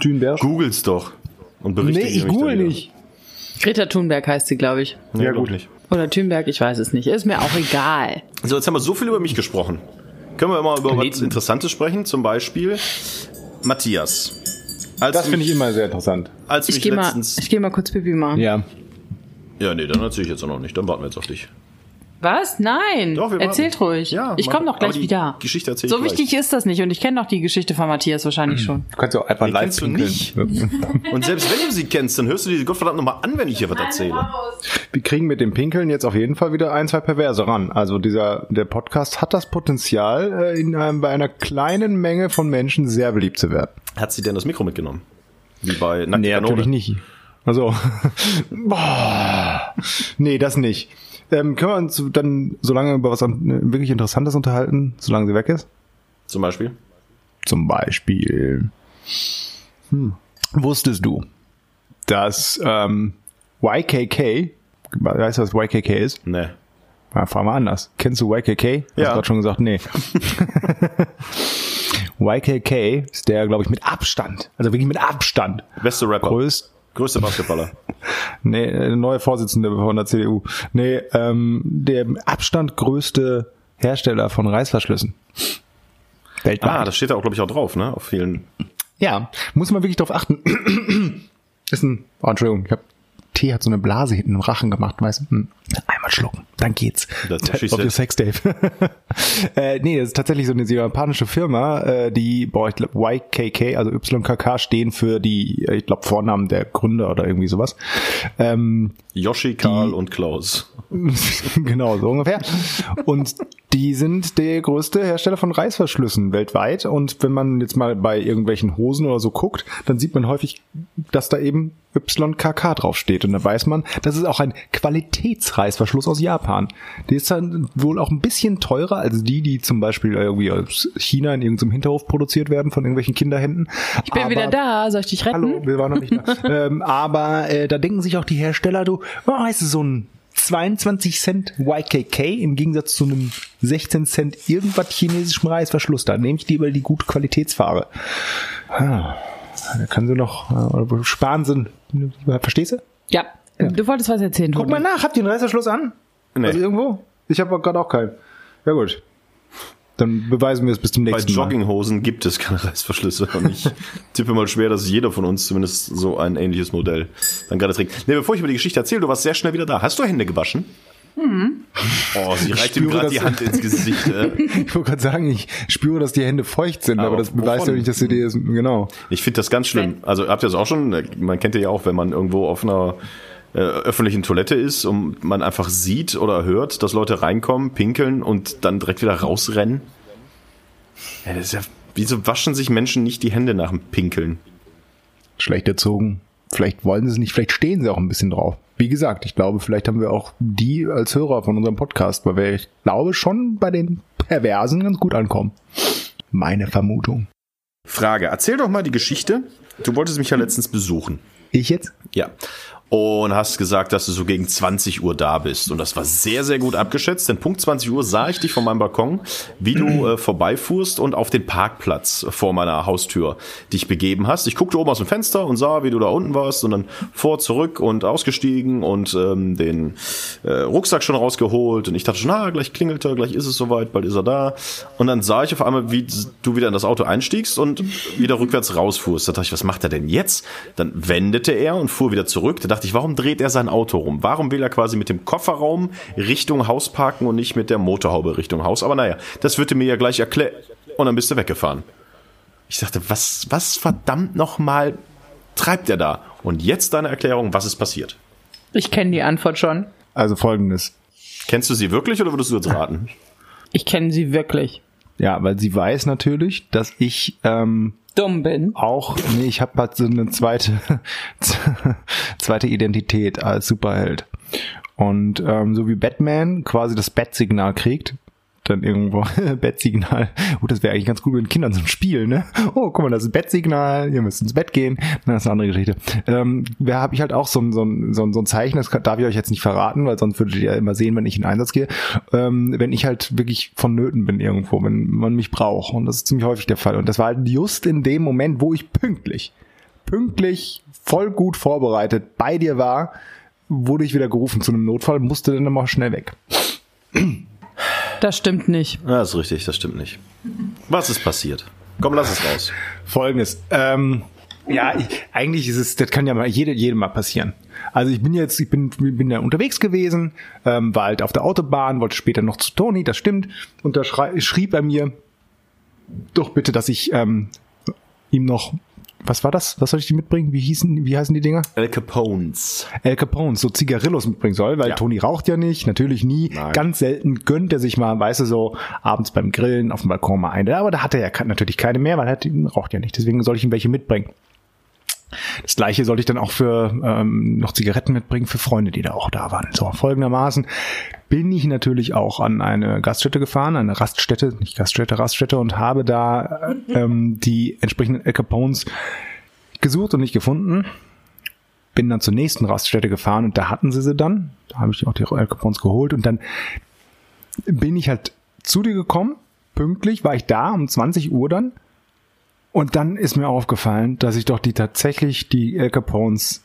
Speaker 4: Thunberg?
Speaker 3: Googles doch. Und berichte
Speaker 4: Nee, ich google nicht.
Speaker 2: Greta Thunberg heißt sie, glaube ich.
Speaker 3: Nee,
Speaker 4: Ja,
Speaker 3: glaub
Speaker 4: gut.
Speaker 3: ich nicht.
Speaker 2: Oder Thunberg, ich weiß es nicht. Ist mir auch egal.
Speaker 3: So, jetzt haben wir so viel über mich gesprochen. Können wir mal über
Speaker 2: Nee.
Speaker 3: was Interessantes sprechen? Zum Beispiel Matthias. Als
Speaker 4: Das finde ich immer sehr interessant.
Speaker 3: Als
Speaker 2: Ich gehe mal, ich geh mal kurz Pipi machen.
Speaker 4: Ja.
Speaker 3: ja, nee, dann erzähle ich jetzt auch noch nicht. Dann warten wir jetzt auf dich.
Speaker 2: Was? Nein.
Speaker 3: Doch, wir
Speaker 2: Erzählt ruhig.
Speaker 3: Ja,
Speaker 2: ich komme doch
Speaker 3: aber
Speaker 2: gleich wieder.
Speaker 3: Geschichte erzähl ich
Speaker 2: So
Speaker 3: gleich.
Speaker 2: wichtig ist das nicht und ich kenne doch die Geschichte von Matthias wahrscheinlich schon.
Speaker 4: Du kannst ja auch einfach
Speaker 3: Die
Speaker 4: live
Speaker 3: kennst du
Speaker 4: pinkeln.
Speaker 3: nicht. Und selbst wenn du sie kennst, dann hörst du die Gottverdammt nochmal an, wenn ich hier was erzähle.
Speaker 4: Wir kriegen mit dem Pinkeln jetzt auf jeden Fall wieder ein, zwei Perverse ran. Also dieser, der Podcast hat das Potenzial, äh, in einem, bei einer kleinen Menge von Menschen sehr beliebt zu werden.
Speaker 3: Hat sie denn das Mikro mitgenommen? Wie bei Nackte
Speaker 4: Nee,
Speaker 3: Kanone.
Speaker 4: natürlich nicht. Also, boah. nee, das nicht. Ähm, können wir uns dann so lange über was wirklich Interessantes unterhalten, solange sie weg ist?
Speaker 3: Zum Beispiel?
Speaker 4: Zum Beispiel, hm, wusstest du, dass ähm, YKK, weißt du, was YKK ist?
Speaker 3: Nee.
Speaker 4: Na, fragen wir anders. Kennst du YKK? Hast
Speaker 3: Ja.
Speaker 4: du gerade schon gesagt, nee. YKK ist der, glaube ich, mit Abstand, also wirklich mit Abstand,
Speaker 3: Beste Rapper.
Speaker 4: größt,
Speaker 3: Größte Basketballer.
Speaker 4: Nee, äh, neue Vorsitzende von der CDU. Nee, ähm, der Abstand größte Hersteller von Reißverschlüssen. Weltweit.
Speaker 3: Ah, das steht da auch, glaube ich, auch drauf, ne? Auf vielen.
Speaker 4: ja, muss man wirklich drauf achten. ist ein, oh, Entschuldigung, ich hab, Tee hat so eine Blase hinten im Rachen gemacht, weißt du? Hm. Schlucken, dann geht's.
Speaker 3: Das ist
Speaker 4: Auf your
Speaker 3: said.
Speaker 4: Sextape. äh, nee, das ist tatsächlich so eine japanische Firma, äh, die, boah, ich glaube, YKK, also YKK stehen für die, äh, ich glaube, Vornamen der Gründer oder irgendwie sowas. Ähm,
Speaker 3: Yoshi, Karl und Klaus.
Speaker 4: genau, so ungefähr. Und die sind der größte Hersteller von Reißverschlüssen weltweit. Und wenn man jetzt mal bei irgendwelchen Hosen oder so guckt, dann sieht man häufig, dass da eben YKK draufsteht. Und da weiß man, das ist auch ein Qualitätsreißverschluss aus Japan. Der ist dann wohl auch ein bisschen teurer als die, die zum Beispiel irgendwie aus China in irgendeinem Hinterhof produziert werden von irgendwelchen Kinderhänden.
Speaker 2: Ich bin wieder da, soll ich dich retten?
Speaker 4: Hallo, wir waren noch nicht da. ähm, aber äh, da denken sich auch die Hersteller, du, oh, weißt du, so ein 22 Cent YKK im Gegensatz zu einem 16 Cent irgendwas chinesischem Reißverschluss. Da nehme ich lieber die gute Qualitätsware. Ah, da können sie noch äh, sparen sind. Verstehst du?
Speaker 2: Ja. Du wolltest was erzählen,
Speaker 4: Guck mal nach, habt ihr einen Reißverschluss an?
Speaker 3: Nee.
Speaker 4: Also irgendwo? Ich habe gerade auch keinen. Ja gut. Dann beweisen wir es bis zum
Speaker 3: Bei
Speaker 4: nächsten Mal.
Speaker 3: Jogginghosen gibt es keine Reißverschlüsse. Und ich tippe mal schwer, dass jeder von uns zumindest so ein ähnliches Modell dann gerade trägt. Nee, bevor ich über die Geschichte erzähle, du warst sehr schnell wieder da. Hast du Hände gewaschen? Oh, sie reicht ihm gerade die Hand ins Gesicht. Äh.
Speaker 4: Ich wollte gerade sagen, ich spüre, dass die Hände feucht sind, aber,
Speaker 3: Aber
Speaker 4: das beweist ja nicht, dass sie dir genau.
Speaker 3: Ich finde das ganz schlimm. Also habt ihr das auch schon? Man kennt ja auch, wenn man irgendwo auf einer öffentlichen Toilette ist und man einfach sieht oder hört, dass Leute reinkommen, pinkeln und dann direkt wieder rausrennen. Ja, das ist ja, wieso waschen sich Menschen nicht die Hände nach dem Pinkeln?
Speaker 4: schlecht erzogen. Vielleicht wollen sie es nicht, vielleicht stehen sie auch ein bisschen drauf. Wie gesagt, ich glaube, vielleicht haben wir auch die als Hörer von unserem Podcast, weil wir, ich glaube, schon bei den Perversen ganz gut ankommen. Meine Vermutung.
Speaker 3: Frage, erzähl doch mal die Geschichte. Du wolltest mich ja letztens besuchen.
Speaker 4: Ich jetzt?
Speaker 3: Ja. Und hast gesagt, dass du so gegen 20 Uhr da bist. Und das war sehr, sehr gut abgeschätzt, denn Punkt 20 Uhr sah ich dich von meinem Balkon, wie du äh, vorbeifuhrst und auf den Parkplatz vor meiner Haustür dich begeben hast. Ich guckte oben aus dem Fenster und sah, wie du da unten warst und dann vor, zurück und ausgestiegen und ähm, den äh, Rucksack schon rausgeholt. Und ich dachte schon, ah, gleich klingelt er, gleich ist es soweit, bald ist er da. Und dann sah ich auf einmal, wie du wieder in das Auto einstiegst und wieder rückwärts rausfuhrst. Da dachte ich, was macht er denn jetzt? Dann wendete er und fuhr wieder zurück. Da dachte ich, warum dreht er sein Auto rum? Warum will er quasi mit dem Kofferraum Richtung Haus parken und nicht mit der Motorhaube Richtung Haus? Aber naja, das wird er mir ja gleich erklären. Und dann bist du weggefahren. Ich dachte, was, was verdammt nochmal treibt er da? Und jetzt deine Erklärung, was ist passiert?
Speaker 2: Ich kenne die Antwort schon.
Speaker 4: Also folgendes.
Speaker 3: Kennst du sie wirklich oder würdest du jetzt raten?
Speaker 2: Ich kenne sie wirklich.
Speaker 4: Ja, weil sie weiß natürlich, dass ich ähm,
Speaker 2: Dumm bin.
Speaker 4: auch, nee, ich habe halt so eine zweite, zweite Identität als Superheld. Und ähm, so wie Batman quasi das Bat-Signal kriegt, dann irgendwo Bettsignal. Gut, das wäre eigentlich ganz gut mit den Kindern zum Spiel, ne? Oh, guck mal, das ist Bettsignal, ihr müsst ins Bett gehen. Das ist eine andere Geschichte. Ähm, da habe ich halt auch so ein, so, so, so ein Zeichen, das darf ich euch jetzt nicht verraten, weil sonst würdet ihr ja immer sehen, wenn ich in Einsatz gehe. Ähm, wenn ich halt wirklich vonnöten bin irgendwo, wenn man mich braucht. Und das ist ziemlich häufig der Fall. Und das war halt just in dem Moment, wo ich pünktlich, pünktlich, voll gut vorbereitet bei dir war, wurde ich wieder gerufen zu einem Notfall, musste dann immer schnell weg.
Speaker 2: Das stimmt nicht.
Speaker 3: Ja, das ist richtig, das stimmt nicht. Was ist passiert? Komm, lass es raus.
Speaker 4: Folgendes. Ähm, ja, ich, eigentlich ist es, das kann ja mal jede, jedem mal passieren. Also ich bin jetzt, ich bin, bin ja unterwegs gewesen, ähm, war halt auf der Autobahn, wollte später noch zu Toni, das stimmt. Und da schrei, schrieb er mir doch bitte, dass ich ähm, ihm noch, was war das? Was soll ich dir mitbringen? Wie hießen, wie heißen die Dinger?
Speaker 3: El Capones.
Speaker 4: El Capone, so Zigarillos mitbringen soll, weil
Speaker 3: Ja.
Speaker 4: Toni raucht ja nicht, natürlich nie.
Speaker 3: Nein.
Speaker 4: Ganz selten gönnt er sich mal, weißt du, so abends beim Grillen auf dem Balkon mal eine. Aber da hat er ja natürlich keine mehr, weil er raucht ja nicht. Deswegen soll ich ihm welche mitbringen. Das gleiche sollte ich dann auch für ähm, noch Zigaretten mitbringen für Freunde, die da auch da waren. So, folgendermaßen bin ich natürlich auch an eine Gaststätte gefahren, eine Raststätte, nicht Gaststätte, Raststätte und habe da ähm, die entsprechenden El Capones gesucht und nicht gefunden bin dann zur nächsten Raststätte gefahren und da hatten sie sie dann. Da habe ich auch die El Capones geholt und dann bin ich halt zu dir gekommen. Pünktlich war ich da um 20 Uhr dann. Und dann ist mir aufgefallen, dass ich doch die tatsächlich die El Capones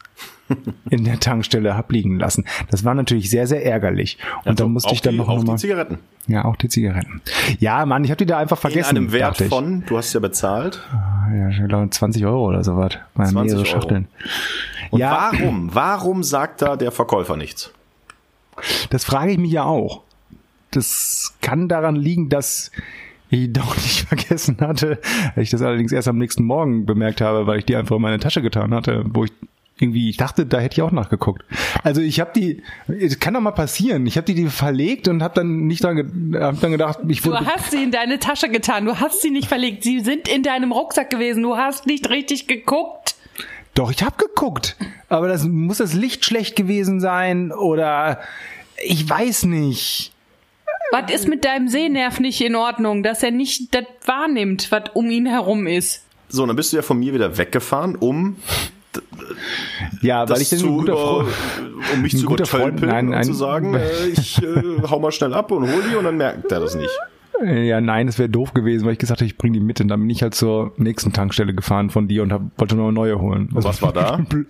Speaker 4: in der Tankstelle hab liegen lassen. Das war natürlich sehr, sehr ärgerlich. Und dann musste
Speaker 3: auch
Speaker 4: ich dann
Speaker 3: die,
Speaker 4: noch
Speaker 3: auch
Speaker 4: mal,
Speaker 3: die Zigaretten.
Speaker 4: ja auch die Zigaretten. Ja, Mann, ich habe die da einfach vergessen.
Speaker 3: In einem Wert von, du hast ja bezahlt.
Speaker 4: ja, ich glaube 20 Euro oder so was. Waren
Speaker 3: 20
Speaker 4: mehrere
Speaker 3: Euro.
Speaker 4: Schachteln.
Speaker 3: Und
Speaker 4: Ja.
Speaker 3: warum? Warum sagt da der Verkäufer nichts?
Speaker 4: Das frage ich mich ja auch. Das kann daran liegen, dass doch nicht vergessen hatte. Ich das allerdings erst am nächsten Morgen bemerkt habe, weil ich die einfach in meine Tasche getan hatte, wo ich irgendwie, ich dachte, da hätte ich auch nachgeguckt. Also ich habe die, es kann doch mal passieren. Ich habe die, die verlegt und habe dann nicht dran, hab dann gedacht, ich
Speaker 2: Du
Speaker 4: wurde,
Speaker 2: hast sie in deine Tasche getan. Du hast sie nicht verlegt. Sie sind in deinem Rucksack gewesen. Du hast nicht richtig geguckt.
Speaker 4: doch, ich habe geguckt. Aber das muss das Licht schlecht gewesen sein oder ich weiß nicht.
Speaker 2: Was ist mit deinem Sehnerv nicht in Ordnung, dass er nicht das wahrnimmt, was um ihn herum ist?
Speaker 3: So, und dann bist du ja von mir wieder weggefahren, um
Speaker 4: Ja, weil
Speaker 3: das
Speaker 4: ich denn
Speaker 3: zu
Speaker 4: ein guter
Speaker 3: über,
Speaker 4: Freund.
Speaker 3: um mich
Speaker 4: ein
Speaker 3: zu
Speaker 4: guter Freund, nein,
Speaker 3: und
Speaker 4: ein-
Speaker 3: zu sagen, äh, ich äh, hau mal schnell ab und hol die und dann merkt er das nicht.
Speaker 4: Ja, nein, das wäre doof gewesen, weil ich gesagt habe, ich bringe die mit und dann bin ich halt zur nächsten Tankstelle gefahren von dir und hab, wollte noch eine neue holen. Also,
Speaker 3: was war da?
Speaker 4: Bl-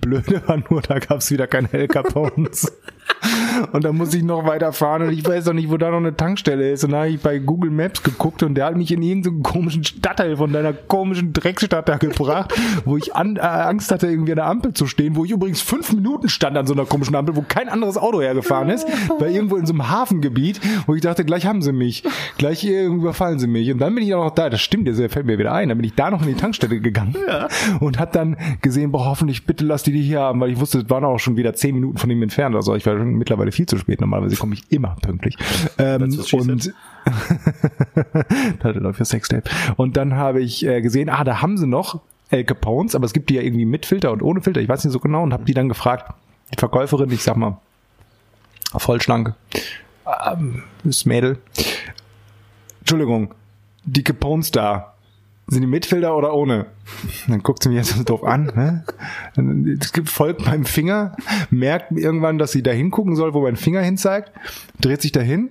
Speaker 4: Blöde war nur, da gab's wieder keine El Capones. und dann muss ich noch weiterfahren und ich weiß doch nicht, wo da noch eine Tankstelle ist. Und dann habe ich bei Google Maps geguckt und der hat mich in irgendeinen komischen Stadtteil von deiner komischen Dreckstadt da gebracht, wo ich an, äh, Angst hatte, irgendwie an der Ampel zu stehen, wo ich übrigens fünf Minuten stand an so einer komischen Ampel, wo kein anderes Auto hergefahren ist, weil irgendwo in so einem Hafengebiet, wo ich dachte, gleich haben sie mich, gleich äh, überfallen sie mich. Und dann bin ich auch noch da, das stimmt, das fällt mir wieder ein, dann bin ich da noch in die Tankstelle gegangen und hat dann gesehen, boah, hoffentlich, bitte lass die die hier haben, weil ich wusste, es waren auch schon wieder zehn Minuten von ihm entfernt, also ich war mittlerweile viel zu spät, normalerweise komme ich immer pünktlich. Ähm, und für Sextape. Und dann habe ich äh, gesehen, ah, da haben sie noch El Capones, aber es gibt die ja irgendwie mit Filter und ohne Filter, ich weiß nicht so genau, und habe die dann gefragt, die Verkäuferin, ich sag mal, voll schlank, ähm, das Mädel, Entschuldigung, die Capones da, sind die mit Filter oder ohne? Dann guckt sie mich jetzt so doof an. Ne? Es gibt folgt meinem Finger, merkt irgendwann, dass sie da hingucken soll, wo mein Finger hin zeigt, dreht sich dahin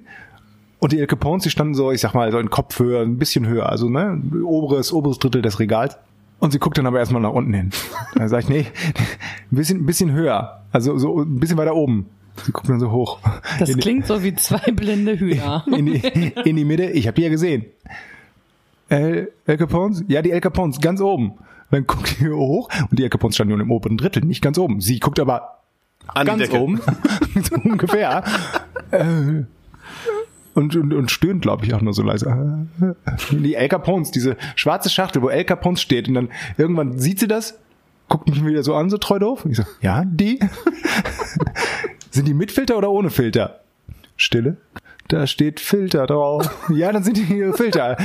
Speaker 4: und die Capones, die standen so, ich sag mal, so in Kopfhöhe, ein bisschen höher, also ne, oberes, oberes Drittel des Regals. Und sie guckt dann aber erstmal nach unten hin. Dann sag ich, nee, ein bisschen, ein bisschen höher, also so ein bisschen weiter oben. Sie guckt dann so hoch.
Speaker 2: Das
Speaker 4: in,
Speaker 2: klingt so wie zwei blinde Hühner.
Speaker 4: in die, in die Mitte. Ich habe die ja gesehen. El, El Capones? Ja, die El Capones, ganz oben. Dann guckt die hoch und die El Capones standen nur im oberen Drittel, nicht ganz oben. Sie guckt aber
Speaker 3: An die
Speaker 4: ganz
Speaker 3: Decke.
Speaker 4: oben, so ungefähr. Äh, und, und, und stöhnt, glaube ich, auch nur so leise. Die El Capones, diese schwarze Schachtel, wo El Capones steht. Und dann irgendwann sieht sie das, guckt mich wieder so an, so treu doof. Und ich so, ja, die? Sind die mit Filter oder ohne Filter? Stille. Da steht Filter drauf. Ja, dann sind die hier Filter.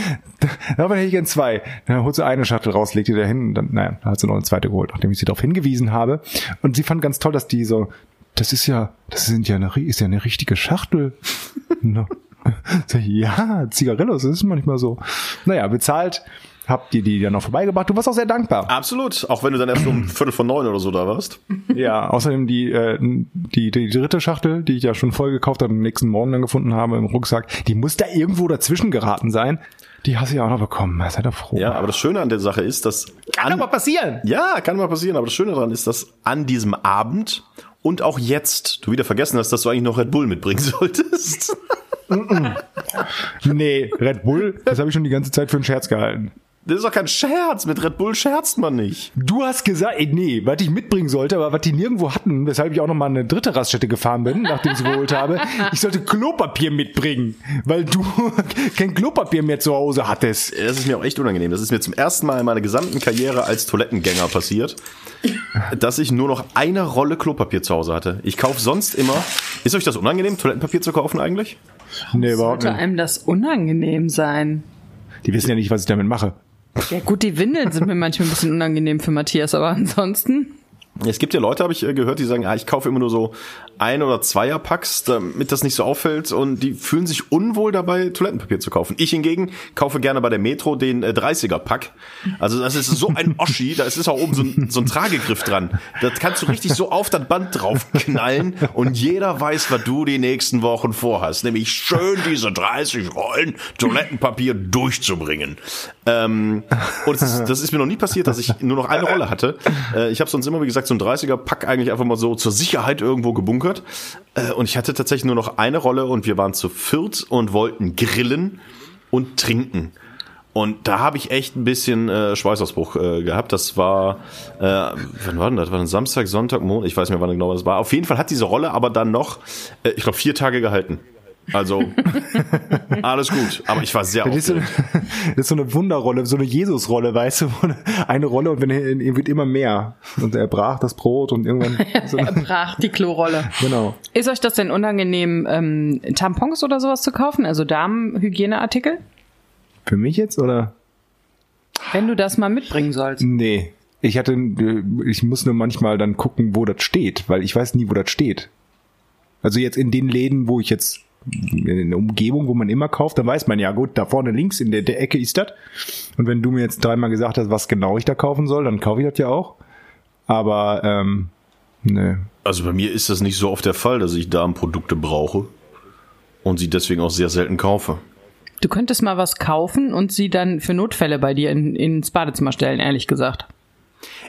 Speaker 4: Davon hätte ich gern zwei. Dann holt sie eine Schachtel raus, legt die da hin. Dann, naja, dann hat sie noch eine zweite geholt, nachdem ich sie darauf hingewiesen habe. Und sie fand ganz toll, dass die so, das ist ja, das sind ja eine, ist ja eine richtige Schachtel. No. Ja, Zigarillos, das ist manchmal so. Naja, bezahlt, habt ihr die dann noch vorbeigebracht. Du warst auch sehr dankbar.
Speaker 3: Absolut, auch wenn du dann erst um Viertel von neun oder so da warst.
Speaker 4: Ja, außerdem die, äh, die, die dritte Schachtel, die ich ja schon voll gekauft habe und am nächsten Morgen dann gefunden habe im Rucksack, die muss da irgendwo dazwischen geraten sein. Die hast du ja auch noch bekommen. Seid doch froh.
Speaker 3: Ja, aber das Schöne an der Sache ist, dass
Speaker 4: Kann
Speaker 3: an,
Speaker 4: doch mal passieren.
Speaker 3: Ja, kann mal passieren, aber das Schöne daran ist, dass an diesem Abend und auch jetzt du wieder vergessen hast, dass du eigentlich noch Red Bull mitbringen solltest.
Speaker 4: Nee, Red Bull, das habe ich schon die ganze Zeit für einen Scherz gehalten.
Speaker 3: Das ist doch kein Scherz. Mit Red Bull scherzt man nicht.
Speaker 4: Du hast gesagt, ey, nee, was ich mitbringen sollte, aber was die nirgendwo hatten, weshalb ich auch noch mal eine dritte Raststätte gefahren bin, nachdem ich sie geholt habe, ich sollte Klopapier mitbringen, weil du kein Klopapier mehr zu Hause hattest.
Speaker 3: Das ist mir auch echt unangenehm. Das ist mir zum ersten Mal in meiner gesamten Karriere als Toilettengänger passiert, dass ich nur noch eine Rolle Klopapier zu Hause hatte. Ich kaufe sonst immer. Ist euch das unangenehm, Toilettenpapier zu kaufen eigentlich?
Speaker 4: Nee, überhaupt
Speaker 2: Sollte
Speaker 4: nicht.
Speaker 2: einem das unangenehm sein?
Speaker 4: Die wissen ja nicht, was ich damit mache.
Speaker 2: Ja gut, die Windeln sind mir manchmal ein bisschen unangenehm für Matthias, aber ansonsten.
Speaker 3: Es gibt ja Leute, habe ich äh, gehört, die sagen, ah, ich kaufe immer nur so ein- oder Zweierpacks, damit das nicht so auffällt und die fühlen sich unwohl dabei, Toilettenpapier zu kaufen. Ich hingegen kaufe gerne bei der Metro den äh, 30er-Pack. Also das ist so ein Oschi, da ist auch oben so ein, so ein Tragegriff dran. Das kannst du richtig so auf das Band drauf knallen und jeder weiß, was du die nächsten Wochen vorhast. Nämlich schön diese 30 Rollen Toilettenpapier durchzubringen. Ähm, und das ist, das ist mir noch nie passiert, dass ich nur noch eine Rolle hatte. Äh, ich habe sonst immer, wie gesagt, so ein 30er-Pack eigentlich einfach mal so zur Sicherheit irgendwo gebunkert. Äh, und ich hatte tatsächlich nur noch eine Rolle und wir waren zu viert und wollten grillen und trinken. Und da habe ich echt ein bisschen äh, Schweißausbruch äh, gehabt. Das war, äh, wann war denn das? War ein Samstag, Sonntag, Montag? Ich weiß nicht mehr, wann genau das war. Auf jeden Fall hat diese Rolle aber dann noch, äh, ich glaube, vier Tage gehalten. Also alles gut. Aber ich war sehr
Speaker 4: Das ist, so,
Speaker 3: aufgeregt.
Speaker 4: das ist so eine Wunderrolle, so eine Jesus-Rolle, weißt du? wo Eine Rolle und wenn er ihm wird immer mehr. Und er brach das Brot und irgendwann. So,
Speaker 2: Er brach die Klorolle.
Speaker 4: genau.
Speaker 2: Ist euch das denn unangenehm, ähm, Tampons oder sowas zu kaufen? Also Damenhygieneartikel?
Speaker 4: Für mich jetzt oder?
Speaker 2: Wenn du das mal mitbringen sollst.
Speaker 4: Nee. Ich hatte, ich muss nur manchmal dann gucken, wo das steht, weil ich weiß nie, wo das steht. Also jetzt in den Läden, wo ich jetzt in der Umgebung, wo man immer kauft, dann weiß man ja, gut, da vorne links in der, der Ecke ist das. Und wenn du mir jetzt dreimal gesagt hast, was genau ich da kaufen soll, dann kaufe ich das ja auch. Aber, ähm, ne.
Speaker 3: Also bei mir ist das nicht so oft der Fall, dass ich Damenprodukte brauche und sie deswegen auch sehr selten kaufe.
Speaker 2: Du könntest mal was kaufen und sie dann für Notfälle bei dir in, ins Badezimmer stellen, ehrlich gesagt.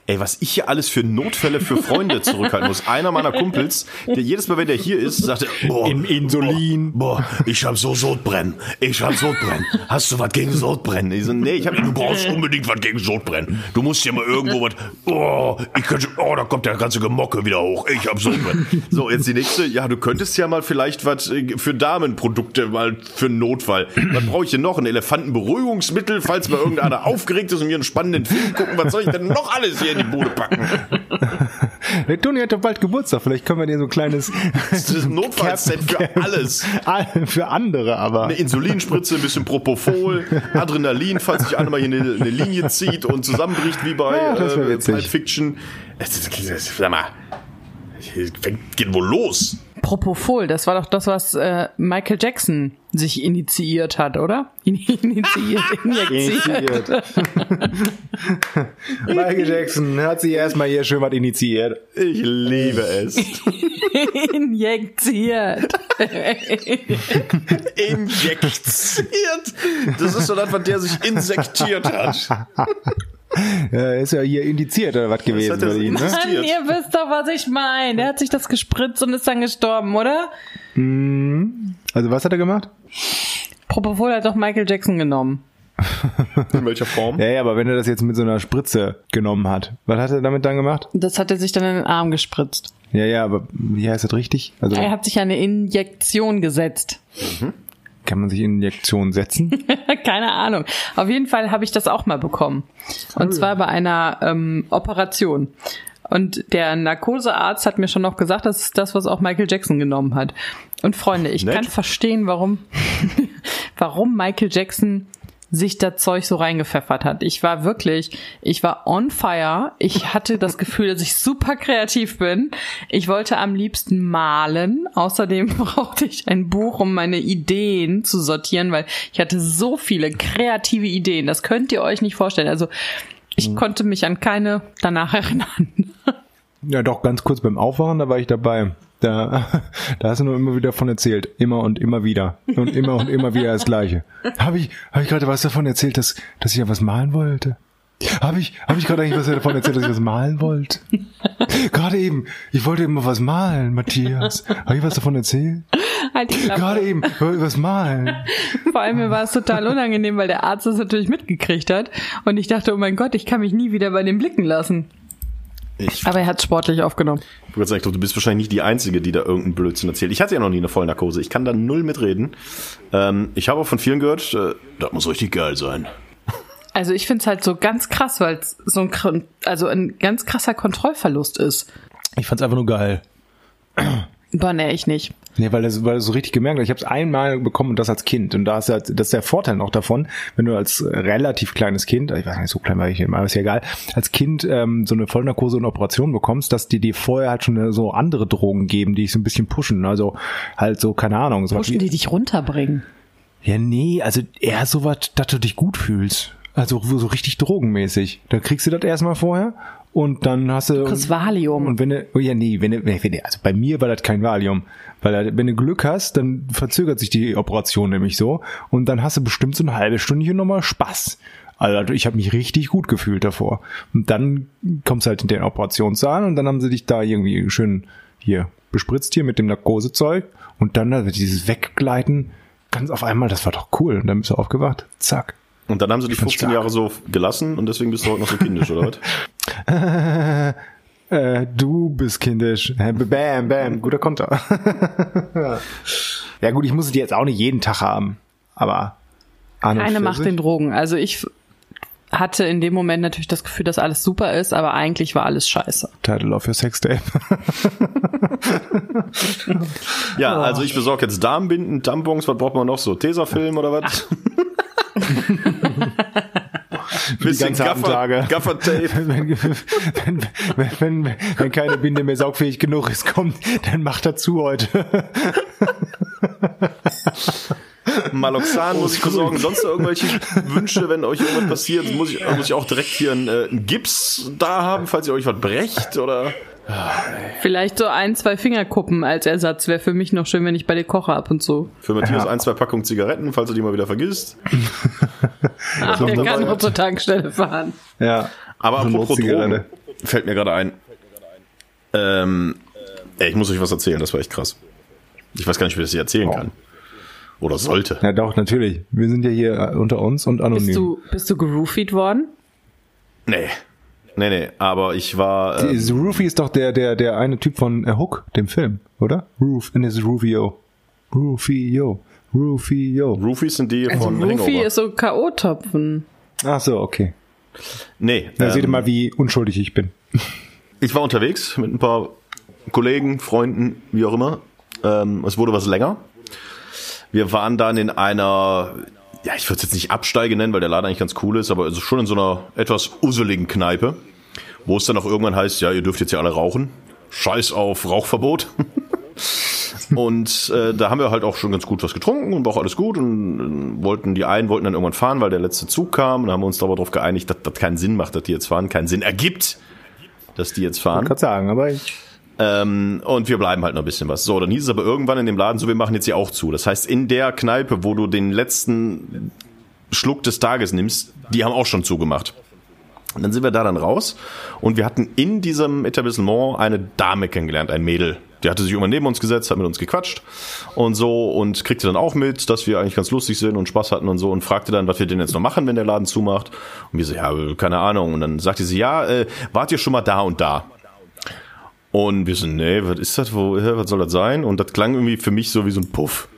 Speaker 3: Ey, was ich hier alles für Notfälle für Freunde zurückhalten muss. Einer meiner Kumpels, der jedes Mal, wenn der hier ist, sagt er, boah,
Speaker 4: In- Insulin.
Speaker 3: Boah, boah, ich hab so Sodbrennen. Ich hab Sodbrennen. Hast du was gegen Sodbrennen? Ich so, nee, ich hab, du brauchst unbedingt was gegen Sodbrennen. Du musst hier mal irgendwo was, oh, ich könnte, oh, da kommt der ganze Gemocke wieder hoch. Ich hab Sodbrennen. So, jetzt die nächste, ja, du könntest ja mal vielleicht was äh, für Damenprodukte mal für einen Notfall. Was brauche ich denn noch? Ein Elefantenberuhigungsmittel, falls mal irgendeiner aufgeregt ist und mir einen spannenden Film gucken. Was soll ich denn noch alles hier in die Bude packen?
Speaker 4: Der Toni hat doch bald Geburtstag, vielleicht können wir dir so ein kleines
Speaker 3: Das ist ein Notfallset für alles.
Speaker 4: für andere, aber.
Speaker 3: Eine Insulinspritze, ein bisschen Propofol, Adrenalin, falls sich einer mal hier eine, eine Linie zieht und zusammenbricht wie bei
Speaker 4: Ja,
Speaker 3: äh. Pulp Fiction. Sag mal, fängt, geht wohl los.
Speaker 2: Propofol, das war doch das, was äh, Michael Jackson sich initiiert hat, oder? In initiiert, injiziert.
Speaker 4: Michael Jackson hat sich erstmal hier schön was initiiert.
Speaker 3: Ich liebe es.
Speaker 2: Injiziert.
Speaker 3: Injektiert. Das ist so das, was der sich insektiert hat.
Speaker 4: Ja, ist ja hier indiziert oder was gewesen
Speaker 3: hat er
Speaker 4: bei ihm, ne?
Speaker 2: Mann, ihr wisst doch, was ich meine. Der hat sich das gespritzt und ist dann gestorben, oder?
Speaker 4: Also was hat er gemacht?
Speaker 2: Propofol hat doch Michael Jackson genommen.
Speaker 3: In welcher Form?
Speaker 4: Ja, ja, aber wenn er das jetzt mit so einer Spritze genommen hat, was hat er damit dann gemacht?
Speaker 2: Das hat er sich dann in den Arm gespritzt.
Speaker 4: Ja, ja, aber wie heißt das richtig? Also
Speaker 2: Er hat sich eine Injektion gesetzt.
Speaker 4: kann man sich Injektionen setzen?
Speaker 2: Keine Ahnung. Auf jeden Fall habe ich das auch mal bekommen. Und zwar bei einer ähm, Operation. Und der Narkosearzt hat mir schon noch gesagt, das ist das, was auch Michael Jackson genommen hat. Und Freunde, ich
Speaker 3: Nett.
Speaker 2: kann verstehen, warum, warum Michael Jackson sich das Zeug so reingepfeffert hat. Ich war wirklich, ich war on fire. Ich hatte das Gefühl, dass ich super kreativ bin. Ich wollte am liebsten malen. Außerdem brauchte ich ein Buch, um meine Ideen zu sortieren, weil ich hatte so viele kreative Ideen. Das könnt ihr euch nicht vorstellen. Also ich konnte mich an keine danach erinnern.
Speaker 4: Ja, doch, ganz kurz beim Aufwachen, da war ich dabei. Da, da hast du nur immer wieder von erzählt. Immer und immer wieder. Und immer und immer wieder das Gleiche. Habe ich, hab ich gerade was davon erzählt, dass, dass ich ja was malen wollte? Habe ich, habe ich gerade eigentlich was davon erzählt, dass ich was malen wollte? Gerade eben. Ich wollte immer was malen, Matthias. Habe ich was davon erzählt?
Speaker 2: Halt die Klappe.
Speaker 4: Gerade eben. Was malen.
Speaker 2: Vor allem mir war es total unangenehm, weil der Arzt das natürlich mitgekriegt hat. Und ich dachte, oh mein Gott, ich kann mich nie wieder bei dem blicken lassen.
Speaker 3: Ich,
Speaker 2: Aber er hat sportlich aufgenommen.
Speaker 3: ich würde sagen, ich glaube, du bist wahrscheinlich nicht die Einzige, die da irgendeinen Blödsinn erzählt. Ich hatte ja noch nie eine Vollnarkose. Ich kann da null mitreden. Ähm, ich habe auch von vielen gehört, äh, das muss richtig geil sein.
Speaker 2: Also ich finde es halt so ganz krass, weil es so ein, also ein ganz krasser Kontrollverlust ist.
Speaker 4: Ich fand's einfach nur geil.
Speaker 2: Boah, nee, ich nicht.
Speaker 4: Nee, weil das, weil das so richtig gemerkt hat. Ich habe es einmal bekommen und das als Kind. Und da ist halt, das ist der Vorteil noch davon, wenn du als relativ kleines Kind, ich weiß nicht, so klein war ich nicht, aber ist ja egal, als Kind ähm, so eine Vollnarkose und Operation bekommst, dass die dir vorher halt schon so andere Drogen geben, die dich so ein bisschen pushen. Also halt so, keine Ahnung. So was
Speaker 2: Pushen
Speaker 4: wie-
Speaker 2: die dich runterbringen.
Speaker 4: ja, nee, also eher so was, dass du dich gut fühlst. Also so richtig drogenmäßig. Da kriegst du das erstmal vorher und dann hast du.
Speaker 2: kriegst Valium.
Speaker 4: Und wenn du, oh ja, nee, wenn du, wenn du, also bei mir war das kein Valium. Weil wenn du Glück hast, dann verzögert sich die Operation nämlich so und dann hast du bestimmt so eine halbe Stunde nochmal Spaß. Also ich habe mich richtig gut gefühlt davor. Und dann kommst du halt in den Operationssaal und dann haben sie dich da irgendwie schön hier bespritzt hier mit dem Narkosezeug und dann also dieses Weggleiten ganz auf einmal, das war doch cool. Und dann bist du aufgewacht. Zack.
Speaker 3: Und dann haben sie dich
Speaker 4: fand's
Speaker 3: 15
Speaker 4: stark.
Speaker 3: Jahre so gelassen und deswegen bist du heute noch so kindisch, oder was?
Speaker 4: Äh, du bist kindisch. Bam, bam, guter Konter. ja gut, ich muss die jetzt auch nicht jeden Tag haben, aber für
Speaker 2: macht den Drogen. Also ich hatte in dem Moment natürlich das Gefühl, dass alles super ist, aber eigentlich war alles scheiße.
Speaker 4: Title of your Sextape.
Speaker 3: Ja, also ich besorge jetzt Darmbinden, Tampons, was braucht man noch so? Tesafilm oder was? Bisschen Gaffer. Gaffertape.
Speaker 4: wenn, wenn, wenn, wenn, keine Binde mehr saugfähig genug ist, kommt, dann macht er zu heute.
Speaker 3: Maloxan muss ich besorgen. Sonst noch irgendwelche Wünsche, wenn euch irgendwas passiert, muss ich, muss ich auch direkt hier einen, äh, einen Gips da haben, falls ihr euch was brecht oder?
Speaker 2: Vielleicht so ein, zwei Fingerkuppen als Ersatz wäre für mich noch schön, wenn ich bei dir koche ab und zu.
Speaker 3: Für Matthias
Speaker 4: Ja.
Speaker 3: ein, zwei Packungen Zigaretten, falls er die mal wieder vergisst.
Speaker 2: Ach, der kann nur zur Tankstelle fahren.
Speaker 4: Ja.
Speaker 3: Aber apropos. Drogen, fällt mir gerade ein. Ähm, ey, ich muss euch was erzählen, das war echt krass. Ich weiß gar nicht, wie ich das hier erzählen
Speaker 4: Oh.
Speaker 3: kann. Oder sollte.
Speaker 4: Ja, doch, natürlich. Wir sind ja hier äh, unter uns und anonym.
Speaker 2: Bist du, bist du geroofied worden?
Speaker 3: Nee. Nee, nee, aber ich war. Äh,
Speaker 4: Die- Roofy ist doch der, der, der eine Typ von äh, Hook, dem Film, oder? Roof, in his Rufio. Rufio. Rufio.
Speaker 3: Roofies sind die von
Speaker 2: Roofie
Speaker 3: Hangover.
Speaker 2: ist so K.O.-Topfen.
Speaker 4: Ach so, okay.
Speaker 3: Nee,
Speaker 4: Da seht ihr
Speaker 3: ähm,
Speaker 4: mal, wie unschuldig ich bin.
Speaker 3: ich war unterwegs mit ein paar Kollegen, Freunden, wie auch immer. Ähm, es wurde was länger. Wir waren dann in einer, ja, ich würde es jetzt nicht Absteige nennen, weil der Laden eigentlich ganz cool ist, aber also schon in so einer etwas useligen Kneipe, wo es dann auch irgendwann heißt, ja, ihr dürft jetzt ja alle rauchen. Scheiß auf Rauchverbot. Und äh, da haben wir halt auch schon ganz gut was getrunken und war auch alles gut und äh, wollten die einen wollten dann irgendwann fahren, weil der letzte Zug kam und haben uns aber darauf geeinigt, dass das keinen Sinn macht, dass die jetzt fahren, keinen Sinn ergibt, dass die jetzt fahren.
Speaker 4: Ich kann sagen, aber ich
Speaker 3: Ähm, und wir bleiben halt noch ein bisschen was. So, dann hieß es aber irgendwann in dem Laden, so wir machen jetzt hier auch zu. Das heißt, in der Kneipe, wo du den letzten Schluck des Tages nimmst, die haben auch schon zugemacht. Und dann sind wir da dann raus und wir hatten in diesem Etablissement eine Dame kennengelernt, ein Mädel. Die hatte sich immer neben uns gesetzt, hat mit uns gequatscht und so und kriegte dann auch mit, dass wir eigentlich ganz lustig sind und Spaß hatten und so und fragte dann, was wir denn jetzt noch machen, wenn der Laden zumacht. Und wir so, ja, keine Ahnung. Und dann sagte sie, ja, äh, wart ihr schon mal da und da? Und wir so, nee, was ist das, wo, was soll das sein? Und das klang irgendwie für mich so wie so ein Puff.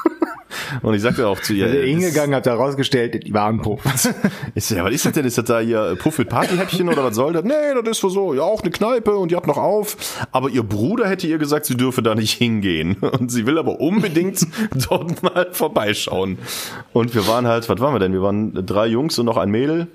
Speaker 3: und ich sagte auch zu ihr,
Speaker 4: der
Speaker 3: das-
Speaker 4: hingegangen, hat herausgestellt, die waren Puff.
Speaker 3: ich so, ja, was ist das denn? Ist das da hier Puff mit Partyhäppchen oder was soll das? Nee, das ist so, ja, auch eine Kneipe und die hat noch auf. Aber ihr Bruder hätte ihr gesagt, sie dürfe da nicht hingehen. Und sie will aber unbedingt dort mal vorbeischauen. Und wir waren halt, was waren wir denn? Wir waren drei Jungs und noch ein Mädel.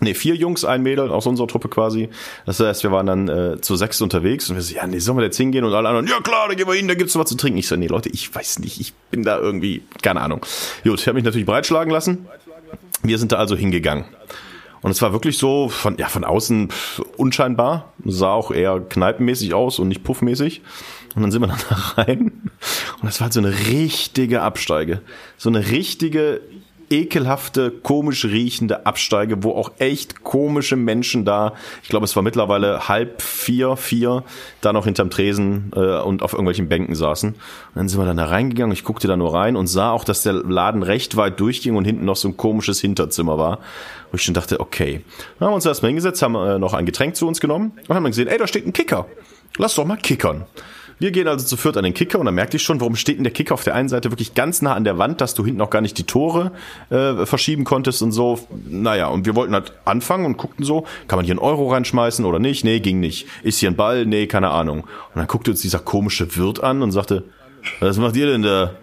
Speaker 3: Nee, vier Jungs, ein Mädel aus unserer Truppe quasi. Das heißt, wir waren dann äh, zu sechs unterwegs und wir so, ja, nee, sollen wir jetzt hingehen? Und alle anderen, ja klar, da gehen wir hin, da gibt's was zu trinken. Ich so, nee, Leute, ich weiß nicht, ich bin da irgendwie, keine Ahnung. Gut, ich habe mich natürlich breitschlagen lassen. Wir sind da also hingegangen. Und es war wirklich so von, ja, von außen pff, unscheinbar. Sah auch eher kneipenmäßig aus und nicht puffmäßig. Und dann sind wir dann da rein. Und das war halt so eine richtige Absteige. So eine richtige, ekelhafte, komisch riechende Absteige, wo auch echt komische Menschen da, ich glaube, es war mittlerweile halb vier, vier, da noch hinterm Tresen äh, und auf irgendwelchen Bänken saßen. Und dann sind wir dann da reingegangen, ich guckte da nur rein und sah auch, dass der Laden recht weit durchging und hinten noch so ein komisches Hinterzimmer war. Wo ich schon dachte, okay. Dann haben wir uns erstmal hingesetzt, haben äh, noch ein Getränk zu uns genommen und haben dann gesehen, ey, da steht ein Kicker. Lass doch mal kickern. Wir gehen also zu viert an den Kicker und dann merkte ich schon, warum steht denn der Kicker auf der einen Seite wirklich ganz nah an der Wand, dass du hinten auch gar nicht die Tore äh, verschieben konntest und so. Naja, und wir wollten halt anfangen und guckten so, kann man hier einen Euro reinschmeißen oder nicht? Nee, ging nicht. Ist hier ein Ball? Nee, keine Ahnung. Und dann guckte uns dieser komische Wirt an und sagte, was macht ihr denn da?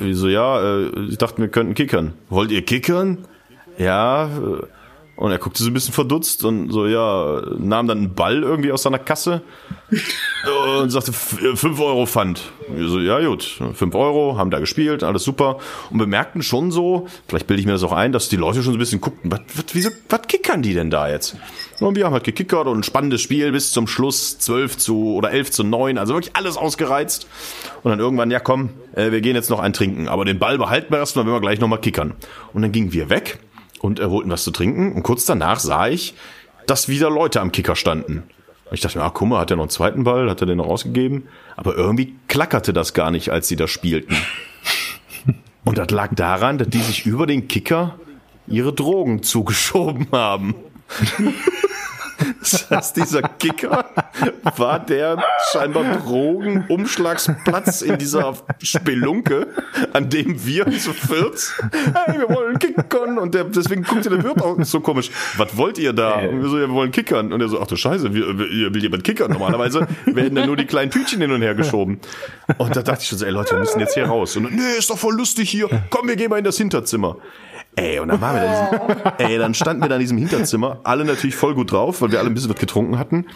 Speaker 3: Äh, ich so, ja, äh, ich dachte, wir könnten kickern. Wollt ihr kickern? Ja, äh, und er guckte so ein bisschen verdutzt und so, ja, nahm dann einen Ball irgendwie aus seiner Kasse und sagte, "F- äh, fünf Euro Pfand. Wir so, ja gut, fünf Euro, haben da gespielt, alles super. Und bemerkten schon so, vielleicht bilde ich mir das auch ein, dass die Leute schon so ein bisschen guckten, was, was, wieso, was kickern die denn da jetzt? Und wir haben halt gekickert und ein spannendes Spiel bis zum Schluss, 12 zu oder 11 zu 9, also wirklich alles ausgereizt. Und dann irgendwann, ja komm, äh, wir gehen jetzt noch ein trinken, aber den Ball behalten wir erstmal, wenn wir gleich nochmal kickern. Und dann gingen wir weg und äh, holten was zu trinken und kurz danach sah ich, dass wieder Leute am Kicker standen. Und ich dachte mir, ah, guck mal, hat er noch einen zweiten Ball, hat er den noch rausgegeben? Aber irgendwie klackerte das gar nicht, als sie da spielten. Und das lag daran, dass die sich über den Kicker ihre Drogen zugeschoben haben. Das heißt, dieser Kicker war der scheinbar Drogenumschlagsplatz in dieser Spelunke, an dem wir zu viert, hey, wir wollen kickern. Und der, deswegen guckte der Wirt auch so komisch. Was wollt ihr da? Und wir so, ja, wir wollen kickern. Und er so, ach du Scheiße, wir, wir, will jemand kickern? Normalerweise werden da nur die kleinen Tütchen hin und her geschoben. Und da dachte ich schon so, ey Leute, wir müssen jetzt hier raus. Und nee, ist doch voll lustig hier. Komm, wir gehen mal in das Hinterzimmer. Ey, und dann waren wir da in diesem, ey, dann standen wir da in diesem Hinterzimmer, alle natürlich voll gut drauf, weil wir alle ein bisschen was getrunken hatten.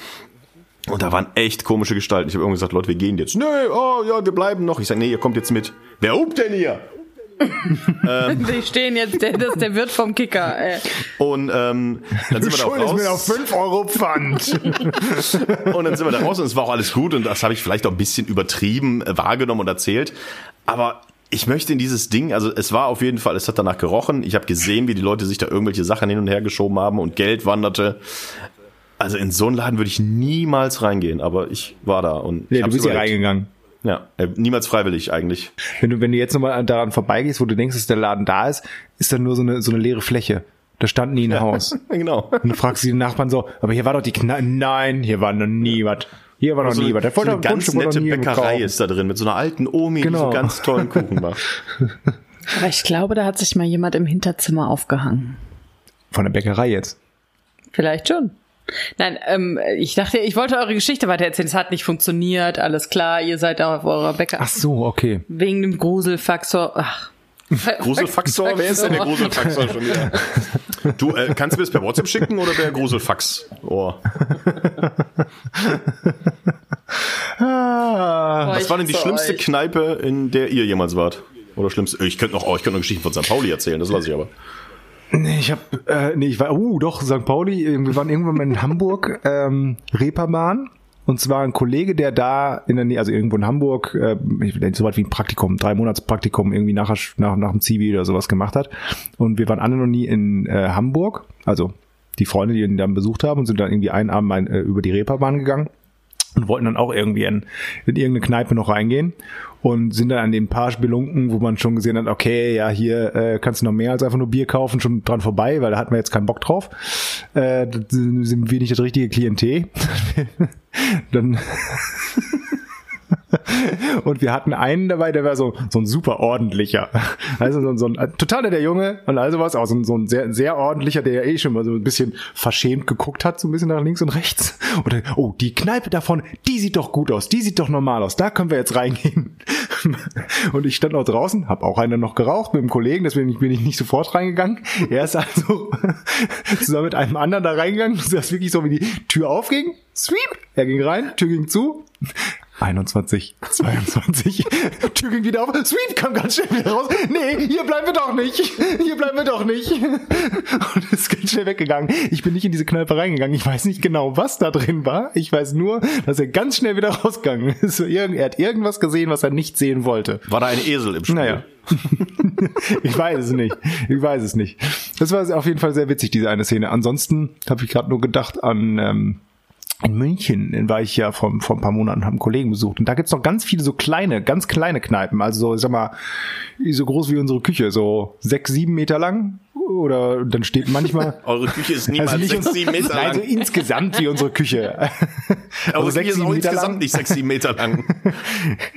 Speaker 3: Und da waren echt komische Gestalten. Ich habe irgendwann gesagt, Leute, wir gehen jetzt. Nee, oh ja, wir bleiben noch. Ich sage, nee, ihr kommt jetzt mit. Wer hupt denn hier?
Speaker 2: Die stehen jetzt, der, das ist der Wirt vom Kicker. Äh.
Speaker 3: Und ähm, dann sind wir da raus.
Speaker 4: mir noch 5 Euro Pfand.
Speaker 3: Und dann sind wir da raus und es war auch alles gut und das habe ich vielleicht auch ein bisschen übertrieben äh, wahrgenommen und erzählt. Aber ich möchte in dieses Ding, also es war auf jeden Fall, es hat danach gerochen. Ich habe gesehen, wie die Leute sich da irgendwelche Sachen hin und her geschoben haben und Geld wanderte. Also in so einen Laden würde ich niemals reingehen, aber ich war da und
Speaker 4: Nee,
Speaker 3: ich
Speaker 4: du bist ja reingegangen.
Speaker 3: Ja, äh, niemals freiwillig eigentlich.
Speaker 4: Wenn du, wenn du jetzt nochmal daran vorbeigehst, wo du denkst, dass der Laden da ist, ist dann nur so eine, so eine leere Fläche. Da stand nie ein Haus.
Speaker 3: genau.
Speaker 4: Und du fragst die Nachbarn so, aber hier war doch die Kneipe. Nein, hier war noch nie was. Hier war noch
Speaker 3: So
Speaker 4: nie
Speaker 3: eine,
Speaker 4: was. Der
Speaker 3: so eine
Speaker 4: ein
Speaker 3: ganz nette Bäckerei
Speaker 4: gekauft.
Speaker 3: ist da drin mit so einer alten Omi, die
Speaker 4: Genau.
Speaker 3: so ganz tollen Kuchen macht.
Speaker 2: Aber ich glaube, da hat sich mal jemand im Hinterzimmer aufgehangen.
Speaker 4: Von der Bäckerei jetzt.
Speaker 2: Vielleicht schon. Nein, ähm, ich dachte, ich wollte eure Geschichte weitererzählen. Es hat nicht funktioniert, alles klar, ihr seid da auf eurer Bäcker.
Speaker 4: Ach so, okay.
Speaker 2: Wegen dem Gruselfaktor. Ach.
Speaker 3: Gruselfaxor? Wer ist denn der Gruselfaxor schon wieder? Du, äh, kannst du mir das per WhatsApp schicken oder per Gruselfax? Oh.
Speaker 4: Ah.
Speaker 3: Was war denn die schlimmste Kneipe, in der ihr jemals wart? Oder schlimmste? Ich könnte noch, oh, ich könnte noch Geschichten von St. Pauli erzählen, das lasse ich aber.
Speaker 4: Nee, ich hab, äh, nee, ich war, uh, doch, St. Pauli, wir waren irgendwann mal in Hamburg, ähm, Reeperbahn. Und zwar ein Kollege, der da in der Nähe, also irgendwo in Hamburg, äh, so weit wie ein Praktikum, drei Monats Praktikum irgendwie nach, nach, nach dem Zivi oder sowas gemacht hat. Und wir waren alle noch nie in äh, Hamburg, also die Freunde, die ihn dann besucht haben und sind dann irgendwie einen Abend äh, über die Reeperbahn gegangen und wollten dann auch irgendwie in, in irgendeine Kneipe noch reingehen und sind dann an den paar Spelunken, wo man schon gesehen hat, okay, ja, hier äh, kannst du noch mehr als einfach nur Bier kaufen, schon dran vorbei, weil da hatten wir jetzt keinen Bock drauf. Äh, sind wir nicht das richtige Klientel. dann und wir hatten einen dabei, der war so, so ein super ordentlicher. Also so, so ein total der Junge und also was, auch so ein, so ein sehr, sehr ordentlicher, der ja eh schon mal so ein bisschen verschämt geguckt hat, so ein bisschen nach links und rechts. Oder, oh, die Kneipe davon, die sieht doch gut aus, die sieht doch normal aus, da können wir jetzt reingehen. Und ich stand auch draußen, habe auch einer noch geraucht mit einem Kollegen, deswegen bin ich nicht sofort reingegangen. Er ist also zusammen mit einem anderen da reingegangen, das wirklich so wie die Tür aufging, sweep, er ging rein, Tür ging zu, 21, 22, Tür ging wieder auf, Sweep kam ganz schnell wieder raus. Nee, hier bleiben wir doch nicht. Hier bleiben wir doch nicht. Und ist ganz schnell weggegangen. Ich bin nicht in diese Kneipe reingegangen. Ich weiß nicht genau, was da drin war. Ich weiß nur, dass er ganz schnell wieder rausgegangen ist. Er hat irgendwas gesehen, was er nicht sehen wollte.
Speaker 3: War da ein Esel im Spiel?
Speaker 4: Naja. ich weiß es nicht. Ich weiß es nicht. Das war auf jeden Fall sehr witzig, diese eine Szene. Ansonsten habe ich gerade nur gedacht an ähm, in München war ich ja vor, vor ein paar Monaten, haben Kollegen besucht. Und da gibt's noch ganz viele so kleine, ganz kleine Kneipen. Also so, ich sag mal, so groß wie unsere Küche, so sechs, sieben Meter lang. Oder dann steht manchmal.
Speaker 3: Eure Küche ist niemals
Speaker 4: also nicht
Speaker 3: sechs, sieben Meter lang.
Speaker 4: Also insgesamt wie unsere Küche.
Speaker 3: Eure
Speaker 4: also
Speaker 3: Küche ist auch
Speaker 4: Meter
Speaker 3: insgesamt
Speaker 4: lang.
Speaker 3: nicht sechs, sieben Meter lang.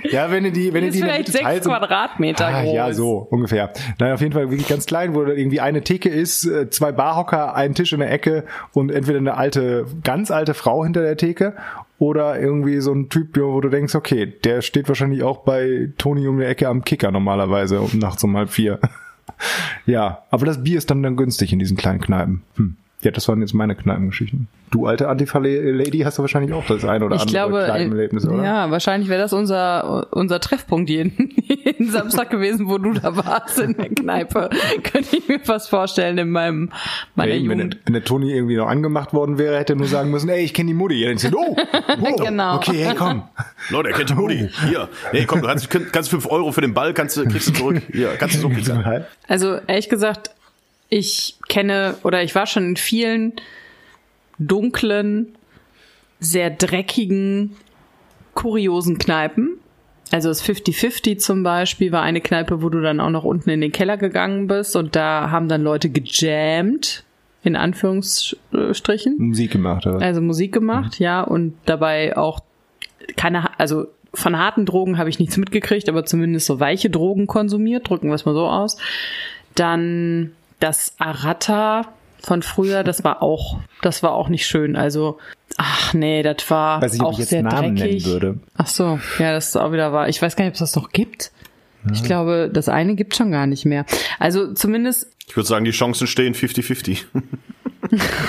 Speaker 4: Ja, wenn ihr die, wenn
Speaker 2: Die
Speaker 4: ihr
Speaker 2: ist
Speaker 4: die der
Speaker 2: vielleicht sechs
Speaker 4: teilt, so-
Speaker 2: Quadratmeter
Speaker 4: Ah,
Speaker 2: groß.
Speaker 4: ja, so ungefähr. Nein, auf jeden Fall wirklich ganz klein, wo da irgendwie eine Theke ist, äh, zwei Barhocker, ein Tisch in der Ecke und entweder eine alte, ganz alte Frau hinter der Theke oder irgendwie so ein Typ, wo du denkst, okay, der steht wahrscheinlich auch bei Toni um die Ecke am Kicker normalerweise um nachts um halb vier. Ja, aber das Bier ist dann dann günstig in diesen kleinen Kneipen. Hm. Ja, das waren jetzt meine Kneipengeschichten. Du alte Antifa-Lady hast du wahrscheinlich auch das eine oder
Speaker 2: Ich
Speaker 4: andere
Speaker 2: glaube,
Speaker 4: Kneipenerlebnis, oder?
Speaker 2: ja, wahrscheinlich wäre das unser, unser Treffpunkt jeden, jeden Samstag gewesen, wo du da warst in der Kneipe. Könnte ich mir fast vorstellen in meinem, meiner
Speaker 4: Ey, wenn, der,
Speaker 2: Jugend.
Speaker 4: wenn der Toni irgendwie noch angemacht worden wäre, hätte er nur sagen müssen, ey, ich kenne die Mutti. Dann sagt, oh, oh,
Speaker 2: Genau.
Speaker 4: okay, hey, komm.
Speaker 3: Leute, er kennt die Mutti. Hier. Nee, komm, du kannst, kannst fünf Euro für den Ball, kannst du, kriegst du zurück. Hier, kannst du so kriegen.
Speaker 2: Also ehrlich gesagt, ich kenne oder ich war schon in vielen dunklen, sehr dreckigen, kuriosen Kneipen. Also das 50-50 zum Beispiel war eine Kneipe, wo du dann auch noch unten in den Keller gegangen bist und da haben dann Leute gejammt, in Anführungsstrichen.
Speaker 4: Musik gemacht, oder?
Speaker 2: Also Musik gemacht, ja, und dabei auch keine, also von harten Drogen habe ich nichts mitgekriegt, aber zumindest so weiche Drogen konsumiert, drücken wir es mal so aus. Dann das Arata von früher, das war auch, das war auch nicht schön. Also, ach nee, das war
Speaker 4: Weiß nicht, ob
Speaker 2: auch
Speaker 4: ich jetzt
Speaker 2: sehr
Speaker 4: Namen
Speaker 2: dreckig.
Speaker 4: nennen würde.
Speaker 2: Ach so, ja, das ist auch wieder wahr. Ich weiß gar nicht, ob es das noch gibt. Ich glaube, das eine gibt schon gar nicht mehr. Also zumindest
Speaker 3: Ich würde sagen, die Chancen stehen 50-50.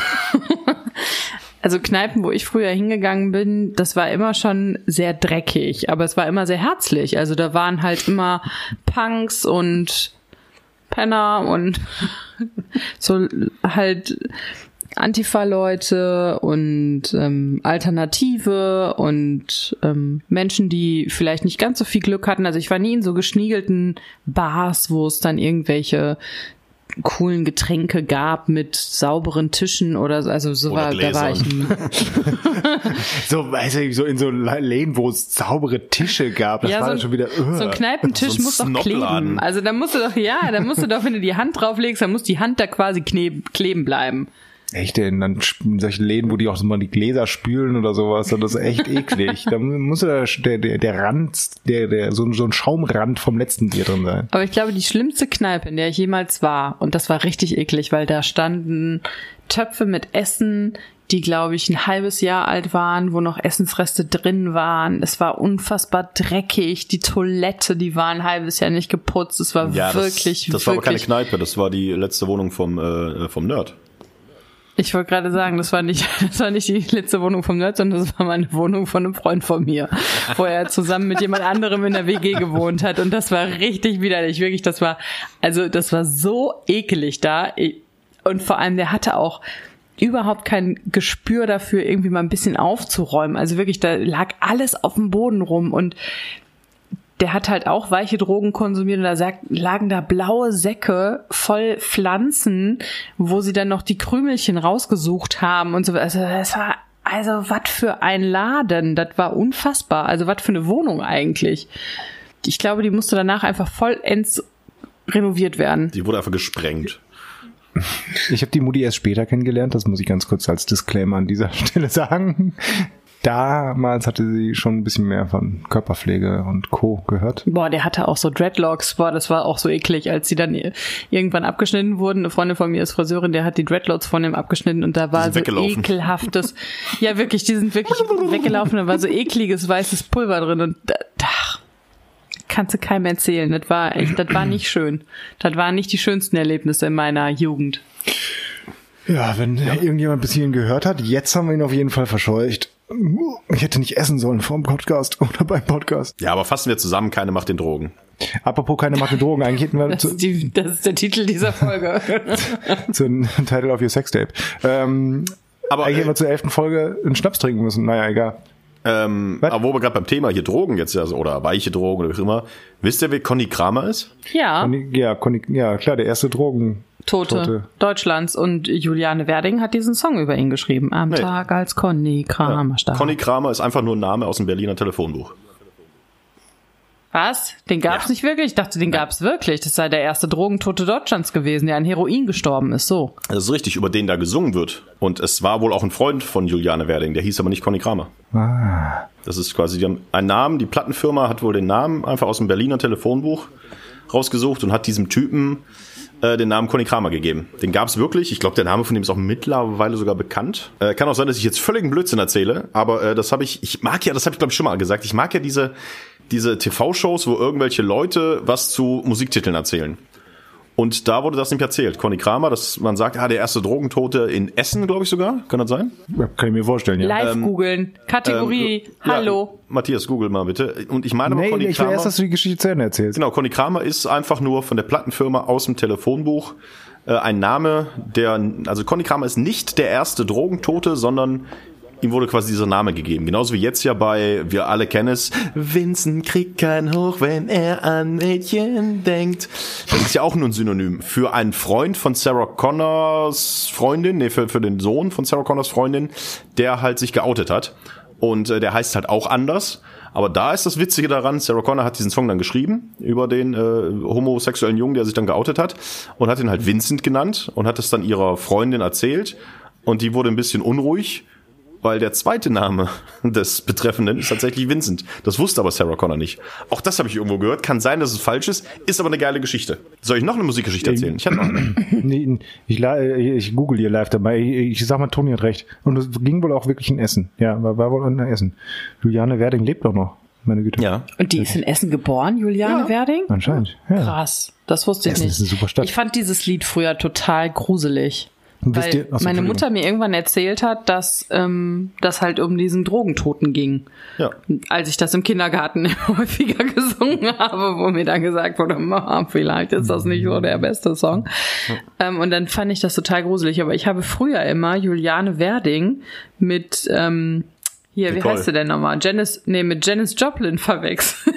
Speaker 2: Also Kneipen, wo ich früher hingegangen bin, das war immer schon sehr dreckig, aber es war immer sehr herzlich. Also da waren halt immer Punks und Penner und so halt Antifa-Leute und ähm, Alternative und ähm, Menschen, die vielleicht nicht ganz so viel Glück hatten. Also ich war nie in so geschniegelten Bars, wo es dann irgendwelche coolen Getränke gab mit sauberen Tischen oder so. Also so
Speaker 3: Oder
Speaker 2: war, da war ich
Speaker 3: Gläsern.
Speaker 4: So, weißt du, so in so Läden, wo es saubere Tische gab, das war
Speaker 2: so
Speaker 4: dann schon wieder, uh.
Speaker 2: so ein Kneipentisch
Speaker 3: So ein
Speaker 2: muss doch kleben. Also da musst du doch, ja, da musst du doch, wenn du die Hand drauflegst, dann muss die Hand da quasi kleben bleiben.
Speaker 4: Echt, denn dann in solchen Läden, wo die auch so mal die Gläser spülen oder sowas, das ist echt eklig. Da muss da der, der, der Rand, der, der, so, ein- so ein Schaumrand vom letzten Bier drin sein.
Speaker 2: Aber ich glaube, die schlimmste Kneipe, in der ich jemals war, und das war richtig eklig, weil da standen Töpfe mit Essen, die, glaube ich, ein halbes Jahr alt waren, wo noch Essensreste drin waren. Es war unfassbar dreckig. Die Toilette, die war ein halbes Jahr nicht geputzt. Es war
Speaker 3: Ja, das,
Speaker 2: wirklich,
Speaker 3: das war aber keine
Speaker 2: wirklich
Speaker 3: Kneipe, das war die letzte Wohnung vom, äh, vom Nerd.
Speaker 2: Ich wollte gerade sagen, das war nicht, das war nicht die letzte Wohnung vom Nerd, sondern das war meine Wohnung von einem Freund von mir, wo er zusammen mit jemand anderem in der WG gewohnt hat. Und das war richtig widerlich, wirklich. Das war, also das war so ekelig da. Und vor allem, der hatte auch überhaupt kein Gespür dafür, irgendwie mal ein bisschen aufzuräumen. Also wirklich, da lag alles auf dem Boden rum und der hat halt auch weiche Drogen konsumiert und da sagt, lagen da blaue Säcke voll Pflanzen, wo sie dann noch die Krümelchen rausgesucht haben und so. Also das war, also was für ein Laden, das war unfassbar. Also was für eine Wohnung eigentlich. Ich glaube, die musste danach einfach vollends renoviert werden.
Speaker 3: Die wurde einfach gesprengt.
Speaker 4: Ich habe die Mutti erst später kennengelernt, das muss ich ganz kurz als Disclaimer an dieser Stelle sagen damals hatte sie schon ein bisschen mehr von Körperpflege und Co. gehört.
Speaker 2: Boah, der hatte auch so Dreadlocks. Boah, das war auch so eklig, als sie dann irgendwann abgeschnitten wurden. Eine Freundin von mir ist Friseurin, der hat die Dreadlocks von ihm abgeschnitten und da war so ekelhaftes. ja, wirklich, die sind wirklich weggelaufen. Da war so ekliges weißes Pulver drin und da, ach, kannst du keinem erzählen. Das war echt, das war nicht schön. Das waren nicht die schönsten Erlebnisse in meiner Jugend.
Speaker 4: Ja, wenn ja. irgendjemand bis hierhin gehört hat, jetzt haben wir ihn auf jeden Fall verscheucht. Ich hätte nicht essen sollen vor dem Podcast oder beim Podcast.
Speaker 3: Ja, aber fassen wir zusammen, keine macht den Drogen.
Speaker 4: Apropos keine macht den Drogen, eigentlich hätten wir...
Speaker 2: Das ist, die, das ist der Titel dieser Folge.
Speaker 4: Zum Title of your Sextape. Ähm, aber eigentlich äh, hätten wir zur elften Folge einen Schnaps trinken müssen. Naja, egal.
Speaker 3: Ähm, aber wo wir gerade beim Thema hier Drogen jetzt ja oder weiche Drogen oder wie auch immer, wisst ihr, wer Conny Kramer ist?
Speaker 2: Ja.
Speaker 4: Conny, ja, Conny, ja, klar, der erste Drogen.
Speaker 2: Tote, Tote, Deutschlands und Juliane Werding hat diesen Song über ihn geschrieben. Am nee. Tag als Conny Kramer
Speaker 3: starb. Conny Kramer ist einfach nur ein Name aus dem Berliner Telefonbuch.
Speaker 2: Was? Den gab's ja. nicht wirklich? Ich dachte, den gab's wirklich. Das sei der erste Drogentote Deutschlands gewesen, der an Heroin gestorben ist. So.
Speaker 3: Das ist richtig, über den da gesungen wird. Und es war wohl auch ein Freund von Juliane Werding. Der hieß aber nicht Conny Kramer. Ah. Das ist quasi die haben einen Namen. Die Plattenfirma hat wohl den Namen einfach aus dem Berliner Telefonbuch rausgesucht und hat diesem Typen äh, den Namen Conny Kramer gegeben. Den gab's wirklich. Ich glaube, der Name von dem ist auch mittlerweile sogar bekannt. Äh, kann auch sein, dass ich jetzt völligen Blödsinn erzähle, aber äh, das habe ich, ich mag ja, das habe ich glaube ich schon mal gesagt, ich mag ja diese diese TV-Shows, wo irgendwelche Leute was zu Musiktiteln erzählen. Und da wurde das nämlich erzählt. Conny Kramer, dass man sagt, ah, der erste Drogentote in Essen, glaube ich sogar. Kann das sein?
Speaker 4: Ja, kann ich mir vorstellen, ja.
Speaker 2: Live ähm, googeln. Kategorie. Ähm, Hallo.
Speaker 3: Ja, Matthias, google mal bitte. Und ich meine
Speaker 4: nee, aber Conny ich Kramer. Ich will erst, dass du die Geschichte zu Ende erzählst.
Speaker 3: Genau, Conny Kramer ist einfach nur von der Plattenfirma aus dem Telefonbuch äh, ein Name, der, also Conny Kramer ist nicht der erste Drogentote, sondern ihm wurde quasi dieser Name gegeben. Genauso wie jetzt ja bei, wir alle kennen es, Vincent kriegt kein Hoch, wenn er an Mädchen denkt. Das ist ja auch nur ein Synonym für einen Freund von Sarah Connors Freundin, nee, für, für den Sohn von Sarah Connors Freundin, der halt sich geoutet hat. Und äh, der heißt halt auch anders. Aber da ist das Witzige daran, Sarah Connor hat diesen Song dann geschrieben über den äh, homosexuellen Jungen, der sich dann geoutet hat und hat ihn halt Vincent genannt und hat es dann ihrer Freundin erzählt und die wurde ein bisschen unruhig weil der zweite Name des Betreffenden ist tatsächlich Vincent. Das wusste aber Sarah Connor nicht. Auch das habe ich irgendwo gehört. Kann sein, dass es falsch ist, ist aber eine geile Geschichte. Soll ich noch eine Musikgeschichte erzählen? Ich habe noch eine.
Speaker 4: Nee, ich, ich google hier live dabei. Ich, ich sag mal, Toni hat recht. Und es ging wohl auch wirklich in Essen. Ja, war, war wohl in Essen. Juliane Werding lebt doch noch. Meine Güte.
Speaker 2: Ja. Und die ist in Essen geboren, Juliane ja. Werding?
Speaker 4: Anscheinend. Ja.
Speaker 2: Krass. Das wusste ich Essen nicht. Ist eine super Stadt. Ich fand dieses Lied früher total gruselig. Weil ihr, achso, meine Mutter mir irgendwann erzählt hat, dass ähm, das halt um diesen Drogentoten ging. Ja. Als ich das im Kindergarten häufiger gesungen habe, wo mir dann gesagt wurde, Mom, vielleicht ist das nicht so der beste Song. Ja. Ähm, und dann fand ich das total gruselig. Aber ich habe früher immer Juliane Werding mit ähm, hier, Nicole. wie heißt sie denn nochmal? Janice, nee, mit Janis Joplin verwechselt.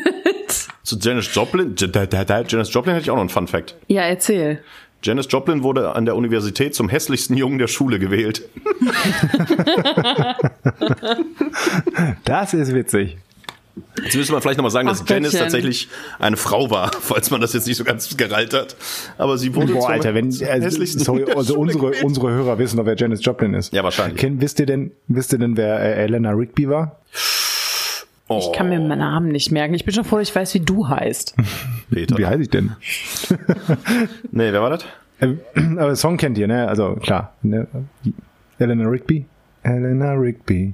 Speaker 3: Zu Janis Joplin? Janis Joplin hätte ich auch noch einen Fun Fact.
Speaker 2: Ja, erzähl.
Speaker 3: Janis Joplin wurde an der Universität zum hässlichsten Jungen der Schule gewählt.
Speaker 4: das ist witzig.
Speaker 3: Jetzt müsste man vielleicht nochmal sagen, dass Ach, Janice tatsächlich eine Frau war, falls man das jetzt nicht so ganz gerallt hat. Aber sie wurde
Speaker 4: Boah, zum Alter, wenn, äh, hässlichsten sorry, also unsere, unsere Hörer wissen doch, wer Janis Joplin ist.
Speaker 3: Ja, wahrscheinlich.
Speaker 4: Kennt, wisst ihr denn, wisst ihr denn, wer äh, Elena Rigby war?
Speaker 2: Oh. Ich kann mir meinen Namen nicht merken. Ich bin schon froh, ich weiß, wie du heißt.
Speaker 4: Peter. Wie heiße ich denn?
Speaker 3: nee, wer war das?
Speaker 4: Ähm, aber Song kennt ihr, ne? Also klar. Ne? Eleanor Rigby. Eleanor Rigby.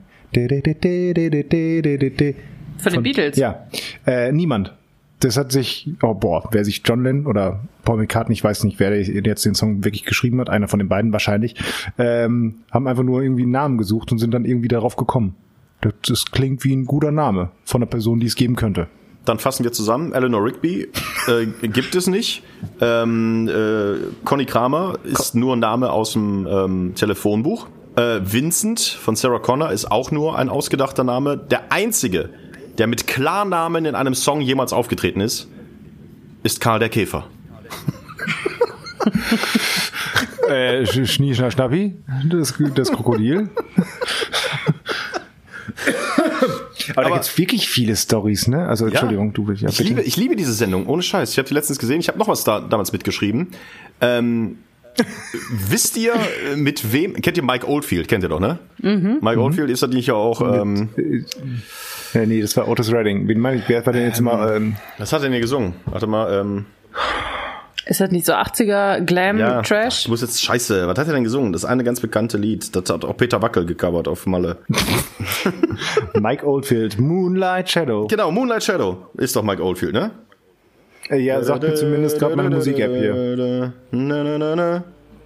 Speaker 2: Von den Beatles?
Speaker 4: Ja. Äh, niemand. Das hat sich, oh boah, wer sich John Lennon oder Paul McCartney, ich weiß nicht, wer jetzt den Song wirklich geschrieben hat, einer von den beiden wahrscheinlich, ähm, haben einfach nur irgendwie einen Namen gesucht und sind dann irgendwie darauf gekommen. Das, das klingt wie ein guter Name von einer Person, die es geben könnte.
Speaker 3: Dann fassen wir zusammen. Eleanor Rigby äh, gibt es nicht. Ähm, äh, Conny Kramer ist nur ein Name aus dem ähm, Telefonbuch. Äh, Vincent von Sarah Connor ist auch nur ein ausgedachter Name. Der einzige, der mit Klarnamen in einem Song jemals aufgetreten ist, ist Karl der Käfer.
Speaker 4: äh, Schnie, Schna, Schnappi, das, das Krokodil. Aber, Aber da gibt's wirklich viele Stories, ne? Also Entschuldigung, ja, du
Speaker 3: ja, ich liebe, ich liebe diese Sendung, ohne Scheiß. Ich habe die letztens gesehen. Ich habe noch was da damals mitgeschrieben. Ähm, wisst ihr, mit wem? Kennt ihr Mike Oldfield? Kennt ihr doch, ne? Mhm. Mike mhm. Oldfield ist natürlich ja auch. Ähm,
Speaker 4: ja, nee, das war Otis Redding. Wen meine ich? Wer war denn jetzt mal? Ähm,
Speaker 3: was hat er denn hier gesungen? Warte mal. Ähm,
Speaker 2: ist das nicht so 80er Glam ja, Trash?
Speaker 3: Ich muss jetzt scheiße. Was hat er denn gesungen? Das ist eine ganz bekannte Lied. Das hat auch Peter Wackel gecovert auf Malle.
Speaker 4: Mike Oldfield, Moonlight Shadow.
Speaker 3: Genau, Moonlight Shadow ist doch Mike Oldfield, ne?
Speaker 4: Äh, ja, sagt mir zumindest gerade meine Musik-App hier. Na, na, na, na.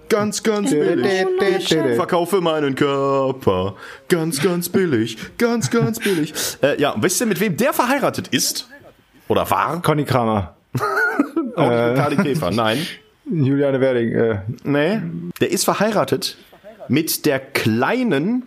Speaker 3: Ganz, ganz billig. Ich verkaufe meinen Körper. Ganz, ganz billig. Ganz, ganz billig. Äh, ja, wisst ihr, mit wem der verheiratet ist? Oder war?
Speaker 4: Conny Kramer.
Speaker 3: Auch nicht mit Kali Käfer, nein.
Speaker 4: Juliane Werding, äh.
Speaker 3: Nee, der ist verheiratet mit der Kleinen,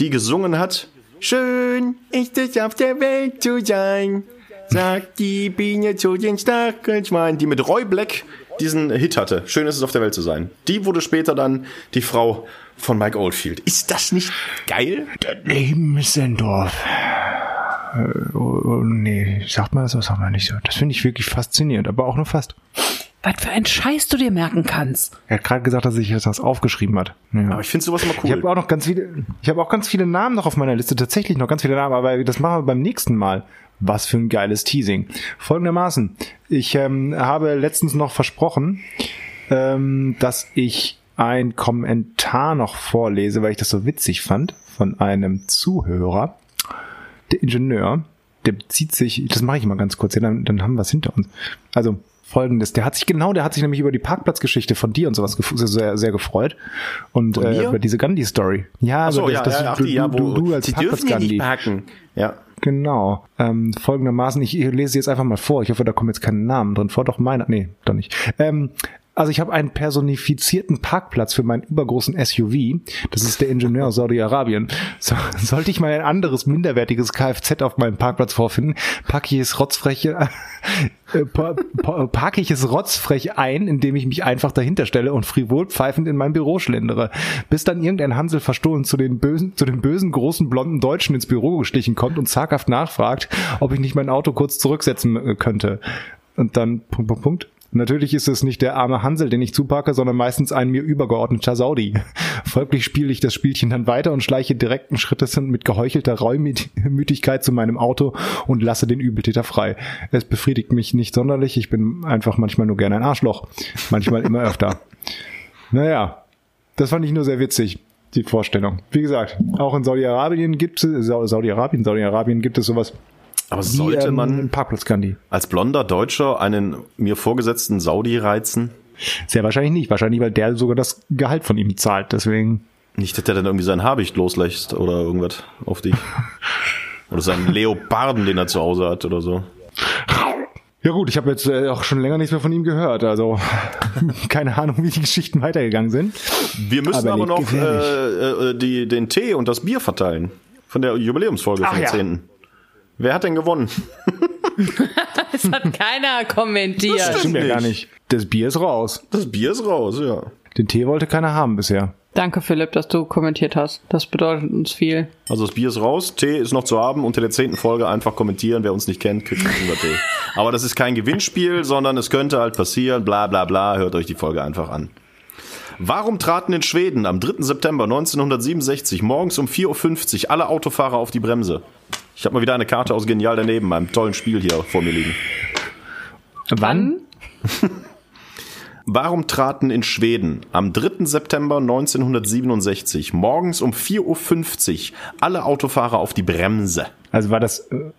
Speaker 3: die gesungen hat, Schön ist es auf der Welt zu sein, sagt die Biene zu den Stachelschweinen, die mit Roy Black diesen Hit hatte. Schön ist es auf der Welt zu sein. Die wurde später dann die Frau von Mike Oldfield. Ist das nicht geil?
Speaker 4: Das Leben ist ein Dorf. Äh, oh, oh, nee, sagt man das, was sagt man nicht so. Das finde ich wirklich faszinierend, aber auch nur fast.
Speaker 2: Was für ein Scheiß du dir merken kannst.
Speaker 4: Er hat gerade gesagt, dass sich das aufgeschrieben hat.
Speaker 3: Ja. Aber ich finde sowas immer cool.
Speaker 4: Ich habe auch noch ganz viele, ich habe auch ganz viele Namen noch auf meiner Liste, tatsächlich noch ganz viele Namen, aber das machen wir beim nächsten Mal. Was für ein geiles Teasing. Folgendermaßen, ich ähm, habe letztens noch versprochen, ähm, dass ich ein Kommentar noch vorlese, weil ich das so witzig fand, von einem Zuhörer der Ingenieur, der bezieht sich, das mache ich mal ganz kurz, ja, dann, dann haben wir es hinter uns. Also folgendes, der hat sich genau, der hat sich nämlich über die Parkplatzgeschichte von dir und sowas sehr, sehr gefreut und äh, über diese Gandhi-Story.
Speaker 3: Ja,
Speaker 4: so,
Speaker 3: also das,
Speaker 4: ja, das,
Speaker 3: ja, ach, du, ja, wo,
Speaker 4: du, du als
Speaker 3: parken. Ja.
Speaker 4: Genau. Ähm, folgendermaßen, ich lese jetzt einfach mal vor. Ich hoffe, da kommen jetzt keine Namen drin vor. Doch meiner. Nee, doch nicht. Ähm, also ich habe einen personifizierten Parkplatz für meinen übergroßen SUV. Das ist der Ingenieur Saudi-Arabien. So, sollte ich mal ein anderes minderwertiges Kfz auf meinem Parkplatz vorfinden, packe ich es rotzfrech, äh, packe ich es rotzfrech ein, indem ich mich einfach dahinter stelle und frivol pfeifend in mein Büro schlendere. Bis dann irgendein Hansel verstohlen zu den bösen, zu den bösen großen blonden Deutschen ins Büro gestichen kommt und zaghaft nachfragt, ob ich nicht mein Auto kurz zurücksetzen äh, könnte. Und dann Punkt, Punkt, Punkt. Natürlich ist es nicht der arme Hansel, den ich zupacke, sondern meistens ein mir übergeordneter Saudi. Folglich spiele ich das Spielchen dann weiter und schleiche direkten Schrittes mit geheuchelter Reumütigkeit zu meinem Auto und lasse den Übeltäter frei. Es befriedigt mich nicht sonderlich, ich bin einfach manchmal nur gerne ein Arschloch. Manchmal immer öfter. Naja, das fand ich nur sehr witzig die Vorstellung. Wie gesagt, auch in Saudi-Arabien gibt es, Saudi-Arabien, Saudi-Arabien gibt es sowas
Speaker 3: aber sollte ähm, man
Speaker 4: Parkplatz Gandhi.
Speaker 3: als blonder Deutscher einen mir vorgesetzten Saudi reizen?
Speaker 4: Sehr wahrscheinlich nicht. Wahrscheinlich, weil der sogar das Gehalt von ihm zahlt. Deswegen.
Speaker 3: Nicht, dass der dann irgendwie sein Habicht loslässt oder irgendwas auf dich. oder seinen Leoparden, den er zu Hause hat oder so.
Speaker 4: Ja gut, ich habe jetzt äh, auch schon länger nichts mehr von ihm gehört. Also keine Ahnung, wie die Geschichten weitergegangen sind.
Speaker 3: Wir müssen aber, aber noch äh, äh, die, den Tee und das Bier verteilen. Von der Jubiläumsfolge vom ja. 10. Wer hat denn gewonnen?
Speaker 2: das hat keiner kommentiert.
Speaker 4: Das stimmt ja gar nicht. Das Bier ist raus.
Speaker 3: Das Bier ist raus, ja.
Speaker 4: Den Tee wollte keiner haben bisher.
Speaker 2: Danke, Philipp, dass du kommentiert hast. Das bedeutet uns viel.
Speaker 3: Also das Bier ist raus, Tee ist noch zu haben. Unter der zehnten Folge einfach kommentieren. Wer uns nicht kennt, kriegt unser Tee. Aber das ist kein Gewinnspiel, sondern es könnte halt passieren. Bla bla bla. Hört euch die Folge einfach an. Warum traten in Schweden am 3. September 1967 morgens um 4.50 Uhr alle Autofahrer auf die Bremse? Ich habe mal wieder eine Karte aus Genial daneben, einem tollen Spiel hier vor mir liegen.
Speaker 2: Wann?
Speaker 3: Warum traten in Schweden am 3. September 1967 morgens um 4.50 Uhr alle Autofahrer auf die Bremse?
Speaker 4: Also war das, äh,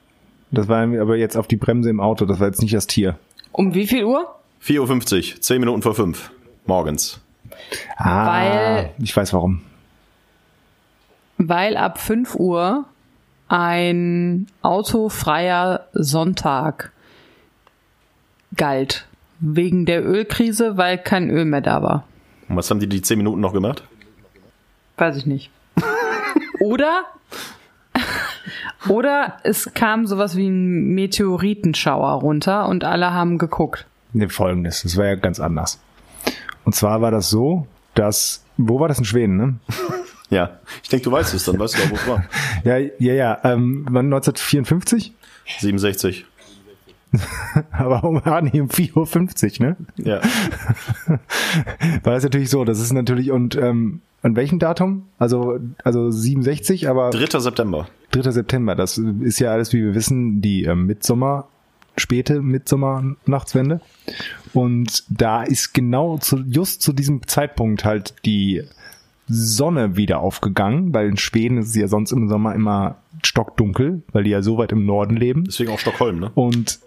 Speaker 4: das war aber jetzt auf die Bremse im Auto, das war jetzt nicht das Tier.
Speaker 2: Um wie viel Uhr?
Speaker 3: 4.50 Uhr, 10 Minuten vor 5 morgens.
Speaker 4: Ah,
Speaker 2: Weil-
Speaker 4: ich weiß warum.
Speaker 2: Weil ab 5 Uhr ein autofreier Sonntag galt. Wegen der Ölkrise, weil kein Öl mehr da war.
Speaker 3: Und was haben die die 10 Minuten noch gemacht?
Speaker 2: Weiß ich nicht. Oder, oder es kam sowas wie ein Meteoritenschauer runter und alle haben geguckt.
Speaker 4: Nee, folgendes, das war ja ganz anders. Und zwar war das so, dass, wo war das in Schweden, ne?
Speaker 3: Ja, ich denke, du weißt es, dann weißt du auch, wo es war.
Speaker 4: Ja, ja, ja, ähm, wann 1954?
Speaker 3: 67.
Speaker 4: Aber um, um 4.50 Uhr, ne?
Speaker 3: Ja.
Speaker 4: War das natürlich so, das ist natürlich, und ähm, an welchem Datum? Also, also 67, aber
Speaker 3: 3. September.
Speaker 4: 3. September, das ist ja alles, wie wir wissen, die ähm, Mitsommer, späte Mitsommer-Nachtswende. Und da ist genau zu, just zu diesem Zeitpunkt halt die Sonne wieder aufgegangen, weil in Schweden ist es ja sonst im Sommer immer stockdunkel, weil die ja so weit im Norden leben.
Speaker 3: Deswegen auch Stockholm, ne?
Speaker 4: Und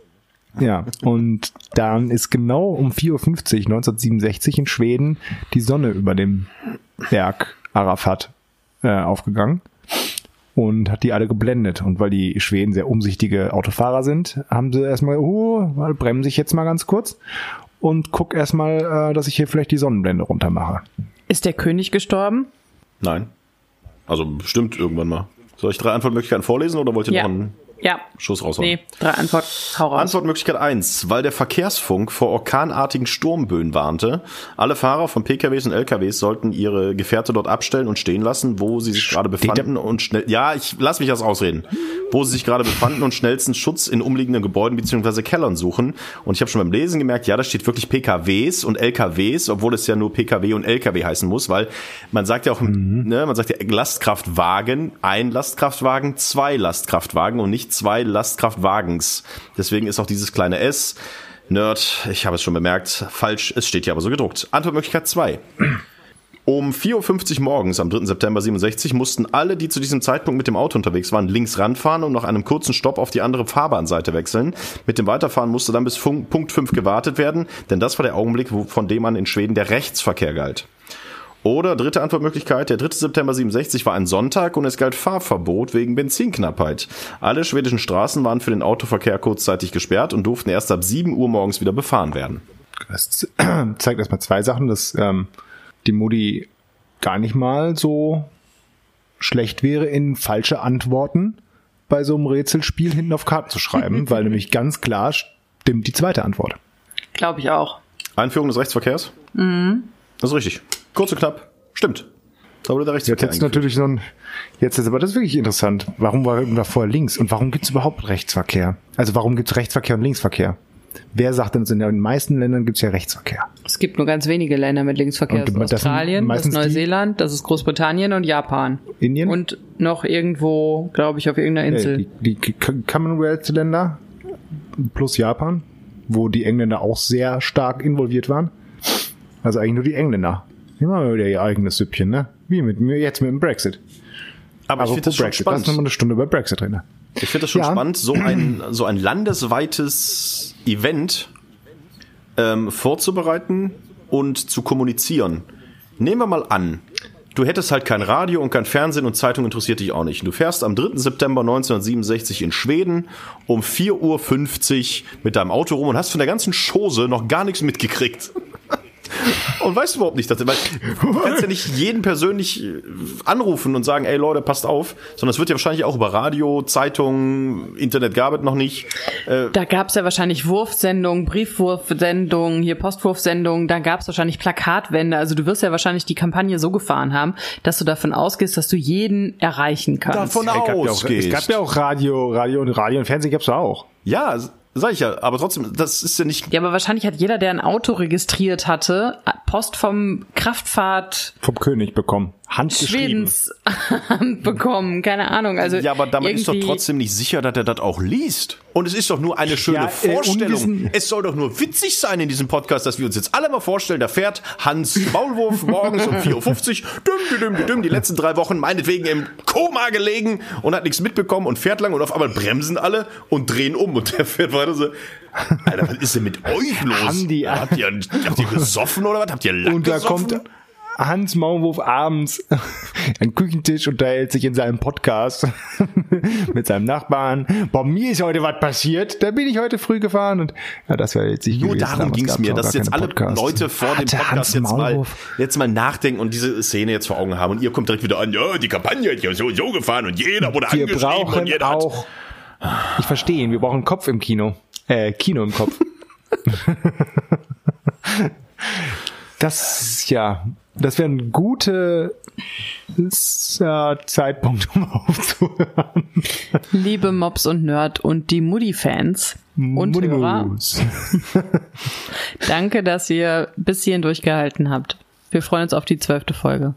Speaker 4: ja, und dann ist genau um 4.50 Uhr 1967 in Schweden die Sonne über dem Berg Arafat äh, aufgegangen und hat die alle geblendet. Und weil die Schweden sehr umsichtige Autofahrer sind, haben sie erstmal, oh, mal bremse ich jetzt mal ganz kurz und guck erstmal, äh, dass ich hier vielleicht die Sonnenblende runter mache.
Speaker 2: Ist der König gestorben?
Speaker 3: Nein. Also bestimmt irgendwann mal. Soll ich drei Antwortmöglichkeiten vorlesen oder wollt ihr
Speaker 2: Ja.
Speaker 3: noch einen
Speaker 2: Ja.
Speaker 3: Schuss raushauen?
Speaker 2: Nee, drei Antwort. Hau raus.
Speaker 3: Antwortmöglichkeit 1. Weil der Verkehrsfunk vor orkanartigen Sturmböen warnte. Alle Fahrer von PKWs und LKWs sollten ihre Gefährte dort abstellen und stehen lassen, wo sie sich gerade befanden und schnell, ja, ich lass mich das ausreden. Wo sie sich gerade befanden und schnellstens Schutz in umliegenden Gebäuden bzw. Kellern suchen. Und ich habe schon beim Lesen gemerkt, ja, da steht wirklich PKWs und LKWs, obwohl es ja nur PKW und LKW heißen muss, weil man sagt ja auch, ne, man sagt ja Lastkraftwagen, ein Lastkraftwagen, zwei Lastkraftwagen und nicht zwei Lastkraftwagens. Deswegen ist auch dieses kleine S. Nerd, ich habe es schon bemerkt, falsch, es steht hier aber so gedruckt. Antwortmöglichkeit 2. Um 4.50 Uhr morgens am 3. September 67 mussten alle, die zu diesem Zeitpunkt mit dem Auto unterwegs waren, links ranfahren und nach einem kurzen Stopp auf die andere Fahrbahnseite wechseln. Mit dem Weiterfahren musste dann bis Fun- Punkt 5 gewartet werden, denn das war der Augenblick, von dem an in Schweden der Rechtsverkehr galt. Oder dritte Antwortmöglichkeit, der 3. September 67 war ein Sonntag und es galt Fahrverbot wegen Benzinknappheit. Alle schwedischen Straßen waren für den Autoverkehr kurzzeitig gesperrt und durften erst ab 7 Uhr morgens wieder befahren werden.
Speaker 4: Das zeigt erstmal zwei Sachen, dass ähm, die Mutti gar nicht mal so schlecht wäre, in falsche Antworten bei so einem Rätselspiel hinten auf Karten zu schreiben, weil nämlich ganz klar stimmt die zweite Antwort.
Speaker 2: Glaube ich auch.
Speaker 3: Einführung des Rechtsverkehrs? Mhm. Das ist richtig. Kurz und knapp. Stimmt. Da wurde der
Speaker 4: Jetzt
Speaker 3: Rechtsverkehr
Speaker 4: jetzt natürlich so ein, jetzt ist aber das ist wirklich interessant. Warum war da vorher links und warum gibt es überhaupt Rechtsverkehr? Also warum gibt es Rechtsverkehr und Linksverkehr? Wer sagt denn, in den meisten Ländern gibt es ja Rechtsverkehr?
Speaker 2: Es gibt nur ganz wenige Länder mit Linksverkehr.
Speaker 4: Und
Speaker 2: Das ist Australien, das ist
Speaker 4: die-
Speaker 2: Neuseeland, das ist Großbritannien und Japan.
Speaker 4: Indien?
Speaker 2: Und noch irgendwo, glaube ich, auf irgendeiner Insel.
Speaker 4: Äh, die, die K- Commonwealth-Länder plus Japan, wo die Engländer auch sehr stark involviert waren. Also eigentlich nur die Engländer. Die machen wieder ihr eigenes Süppchen, ne? Wie mit mir jetzt mit dem Brexit.
Speaker 3: Aber ich finde das schon
Speaker 4: Brexit. Lass uns
Speaker 3: spannend.
Speaker 4: mal eine Stunde über Brexit reden.
Speaker 3: Ich finde das schon
Speaker 4: Ja.
Speaker 3: spannend, so ein, so ein landesweites Event ähm, vorzubereiten und zu kommunizieren. Nehmen wir mal an, du hättest halt kein Radio und kein Fernsehen und Zeitung interessiert dich auch nicht. Du fährst am 3. September 1967 in Schweden um 4.50 Uhr mit deinem Auto rum und hast von der ganzen Chose noch gar nichts mitgekriegt. Und weißt du überhaupt nicht, dass, weil du kannst ja nicht jeden persönlich äh, anrufen und sagen, ey Leute, passt auf, sondern es wird ja wahrscheinlich auch über Radio, Zeitung, Internet gab es noch nicht. Äh,
Speaker 2: Da gab's ja wahrscheinlich Wurfsendungen, Briefwurfsendungen, hier Postwurfsendungen, da gab's wahrscheinlich Plakatwände. Also du wirst ja wahrscheinlich die Kampagne so gefahren haben, dass du davon ausgehst, dass du jeden erreichen kannst.
Speaker 3: Davon
Speaker 4: Es gab, ja
Speaker 3: ausgehst.
Speaker 4: es gab ja auch Radio, Radio und Radio und Fernsehen gab's ja auch.
Speaker 3: Ja, sag ich ja, aber trotzdem, das ist ja nicht.
Speaker 2: Ja, aber wahrscheinlich hat jeder, der ein Auto registriert hatte, Post vom Kraftfahrt
Speaker 4: Vom König bekommen. Handgeschrieben.
Speaker 2: Schwedens Hand bekommen. Keine Ahnung. Also
Speaker 3: Ja, aber damit ist doch trotzdem nicht sicher, dass er das auch liest. Und es ist doch nur eine schöne
Speaker 4: Ja, äh,
Speaker 3: Vorstellung.
Speaker 4: Unwissen-
Speaker 3: es soll doch nur witzig sein in diesem Podcast, dass wir uns jetzt alle mal vorstellen, da fährt Hans Maulwurf morgens um 4.50 Uhr, düm, düm, düm, düm, die letzten drei Wochen meinetwegen im Koma gelegen und hat nichts mitbekommen und fährt lang und auf einmal bremsen alle und drehen um und der fährt weiter so. Alter, was ist denn mit euch los?
Speaker 4: Haben die-
Speaker 3: habt, ihr, habt ihr gesoffen oder was? Habt ihr Lack
Speaker 4: Und da
Speaker 3: gesoffen?
Speaker 4: kommt Hans Maulwurf abends den Küchentisch unterhält sich in seinem Podcast mit seinem Nachbarn. Bei mir ist heute was passiert. Da bin ich heute früh gefahren und ja, das wäre jetzt nicht
Speaker 3: Nur darum ging es mir, dass jetzt alle
Speaker 4: Podcasts.
Speaker 3: Leute vor dem
Speaker 4: Hatte
Speaker 3: Podcast jetzt mal, jetzt mal nachdenken und diese Szene jetzt vor Augen haben. Und ihr kommt direkt wieder an, ja, die Kampagne hat ja so, so gefahren und jeder wurde
Speaker 4: Wir
Speaker 3: angeschrieben und
Speaker 4: brauchen
Speaker 3: jeder hat...
Speaker 4: auch. Ich verstehe ihn. Wir brauchen Kopf im Kino. Äh, Kino im Kopf. das, ja, das wäre ein guter äh, Zeitpunkt, um aufzuhören.
Speaker 2: Liebe Mobs und Nerd und die Moody-Fans und Hörer,
Speaker 4: Monimus.
Speaker 2: danke, dass ihr bis hierhin durchgehalten habt. Wir freuen uns auf die zwölfte Folge.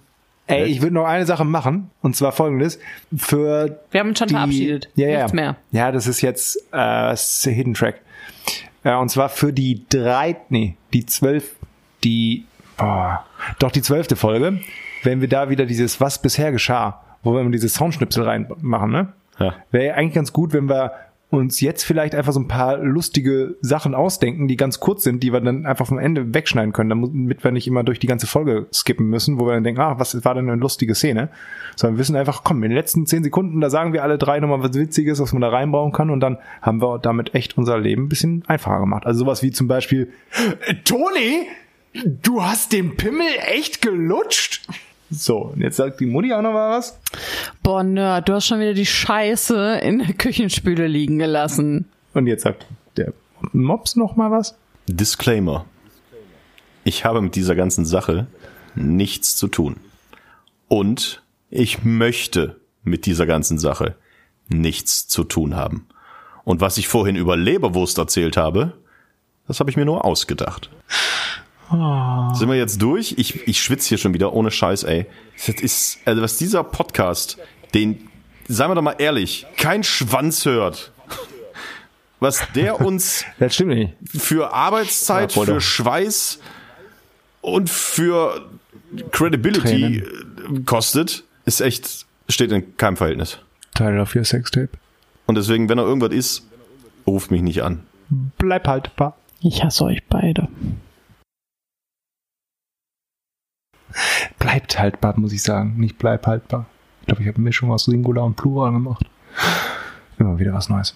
Speaker 4: Ey, ich würde noch eine Sache machen, und zwar folgendes. Für
Speaker 2: Wir haben uns schon
Speaker 4: die,
Speaker 2: verabschiedet.
Speaker 4: Ja, ja.
Speaker 2: Nichts mehr.
Speaker 4: Ja, das ist jetzt äh, ist Hidden Track. Ja, und zwar für die drei, nee, die zwölf, die, boah, doch die zwölfte Folge, wenn wir da wieder dieses Was bisher geschah, wo wir immer diese Soundschnipsel reinmachen, ne?
Speaker 3: Ja.
Speaker 4: Wäre ja eigentlich ganz gut, wenn wir uns jetzt vielleicht einfach so ein paar lustige Sachen ausdenken, die ganz kurz sind, die wir dann einfach vom Ende wegschneiden können, damit wir nicht immer durch die ganze Folge skippen müssen, wo wir dann denken, ah, was war denn eine lustige Szene? Sondern wir wissen einfach, komm, in den letzten zehn Sekunden, da sagen wir alle drei nochmal was Witziges, was man da reinbauen kann und dann haben wir damit echt unser Leben ein bisschen einfacher gemacht. Also sowas wie zum Beispiel, "Äh, Toni, du hast den Pimmel echt gelutscht? So, und jetzt sagt die Mutti auch noch mal was.
Speaker 2: Boah, Nerd, du hast schon wieder die Scheiße in der Küchenspüle liegen gelassen.
Speaker 4: Und jetzt sagt der Mops noch mal was.
Speaker 3: Disclaimer. Ich habe mit dieser ganzen Sache nichts zu tun. Und ich möchte mit dieser ganzen Sache nichts zu tun haben. Und was ich vorhin über Leberwurst erzählt habe, das habe ich mir nur ausgedacht. Sind wir jetzt durch? Ich, ich schwitze hier schon wieder, ohne Scheiß, ey. Das ist, also was dieser Podcast, den, sagen wir doch mal ehrlich, kein Schwanz hört. Was der uns
Speaker 4: Das stimmt nicht.
Speaker 3: für Arbeitszeit,
Speaker 4: Ja,
Speaker 3: für. Schweiß und für Credibility äh, kostet, ist echt, steht in keinem Verhältnis.
Speaker 4: Teil of your Sextape.
Speaker 3: Und deswegen, wenn er irgendwas ist, ruft mich nicht an.
Speaker 4: Bleib haltbar.
Speaker 2: Ich hasse euch beide.
Speaker 4: Bleibt haltbar, muss ich sagen. Nicht bleib haltbar. Ich glaube, ich habe eine Mischung aus Singular und Plural gemacht. Immer wieder was Neues.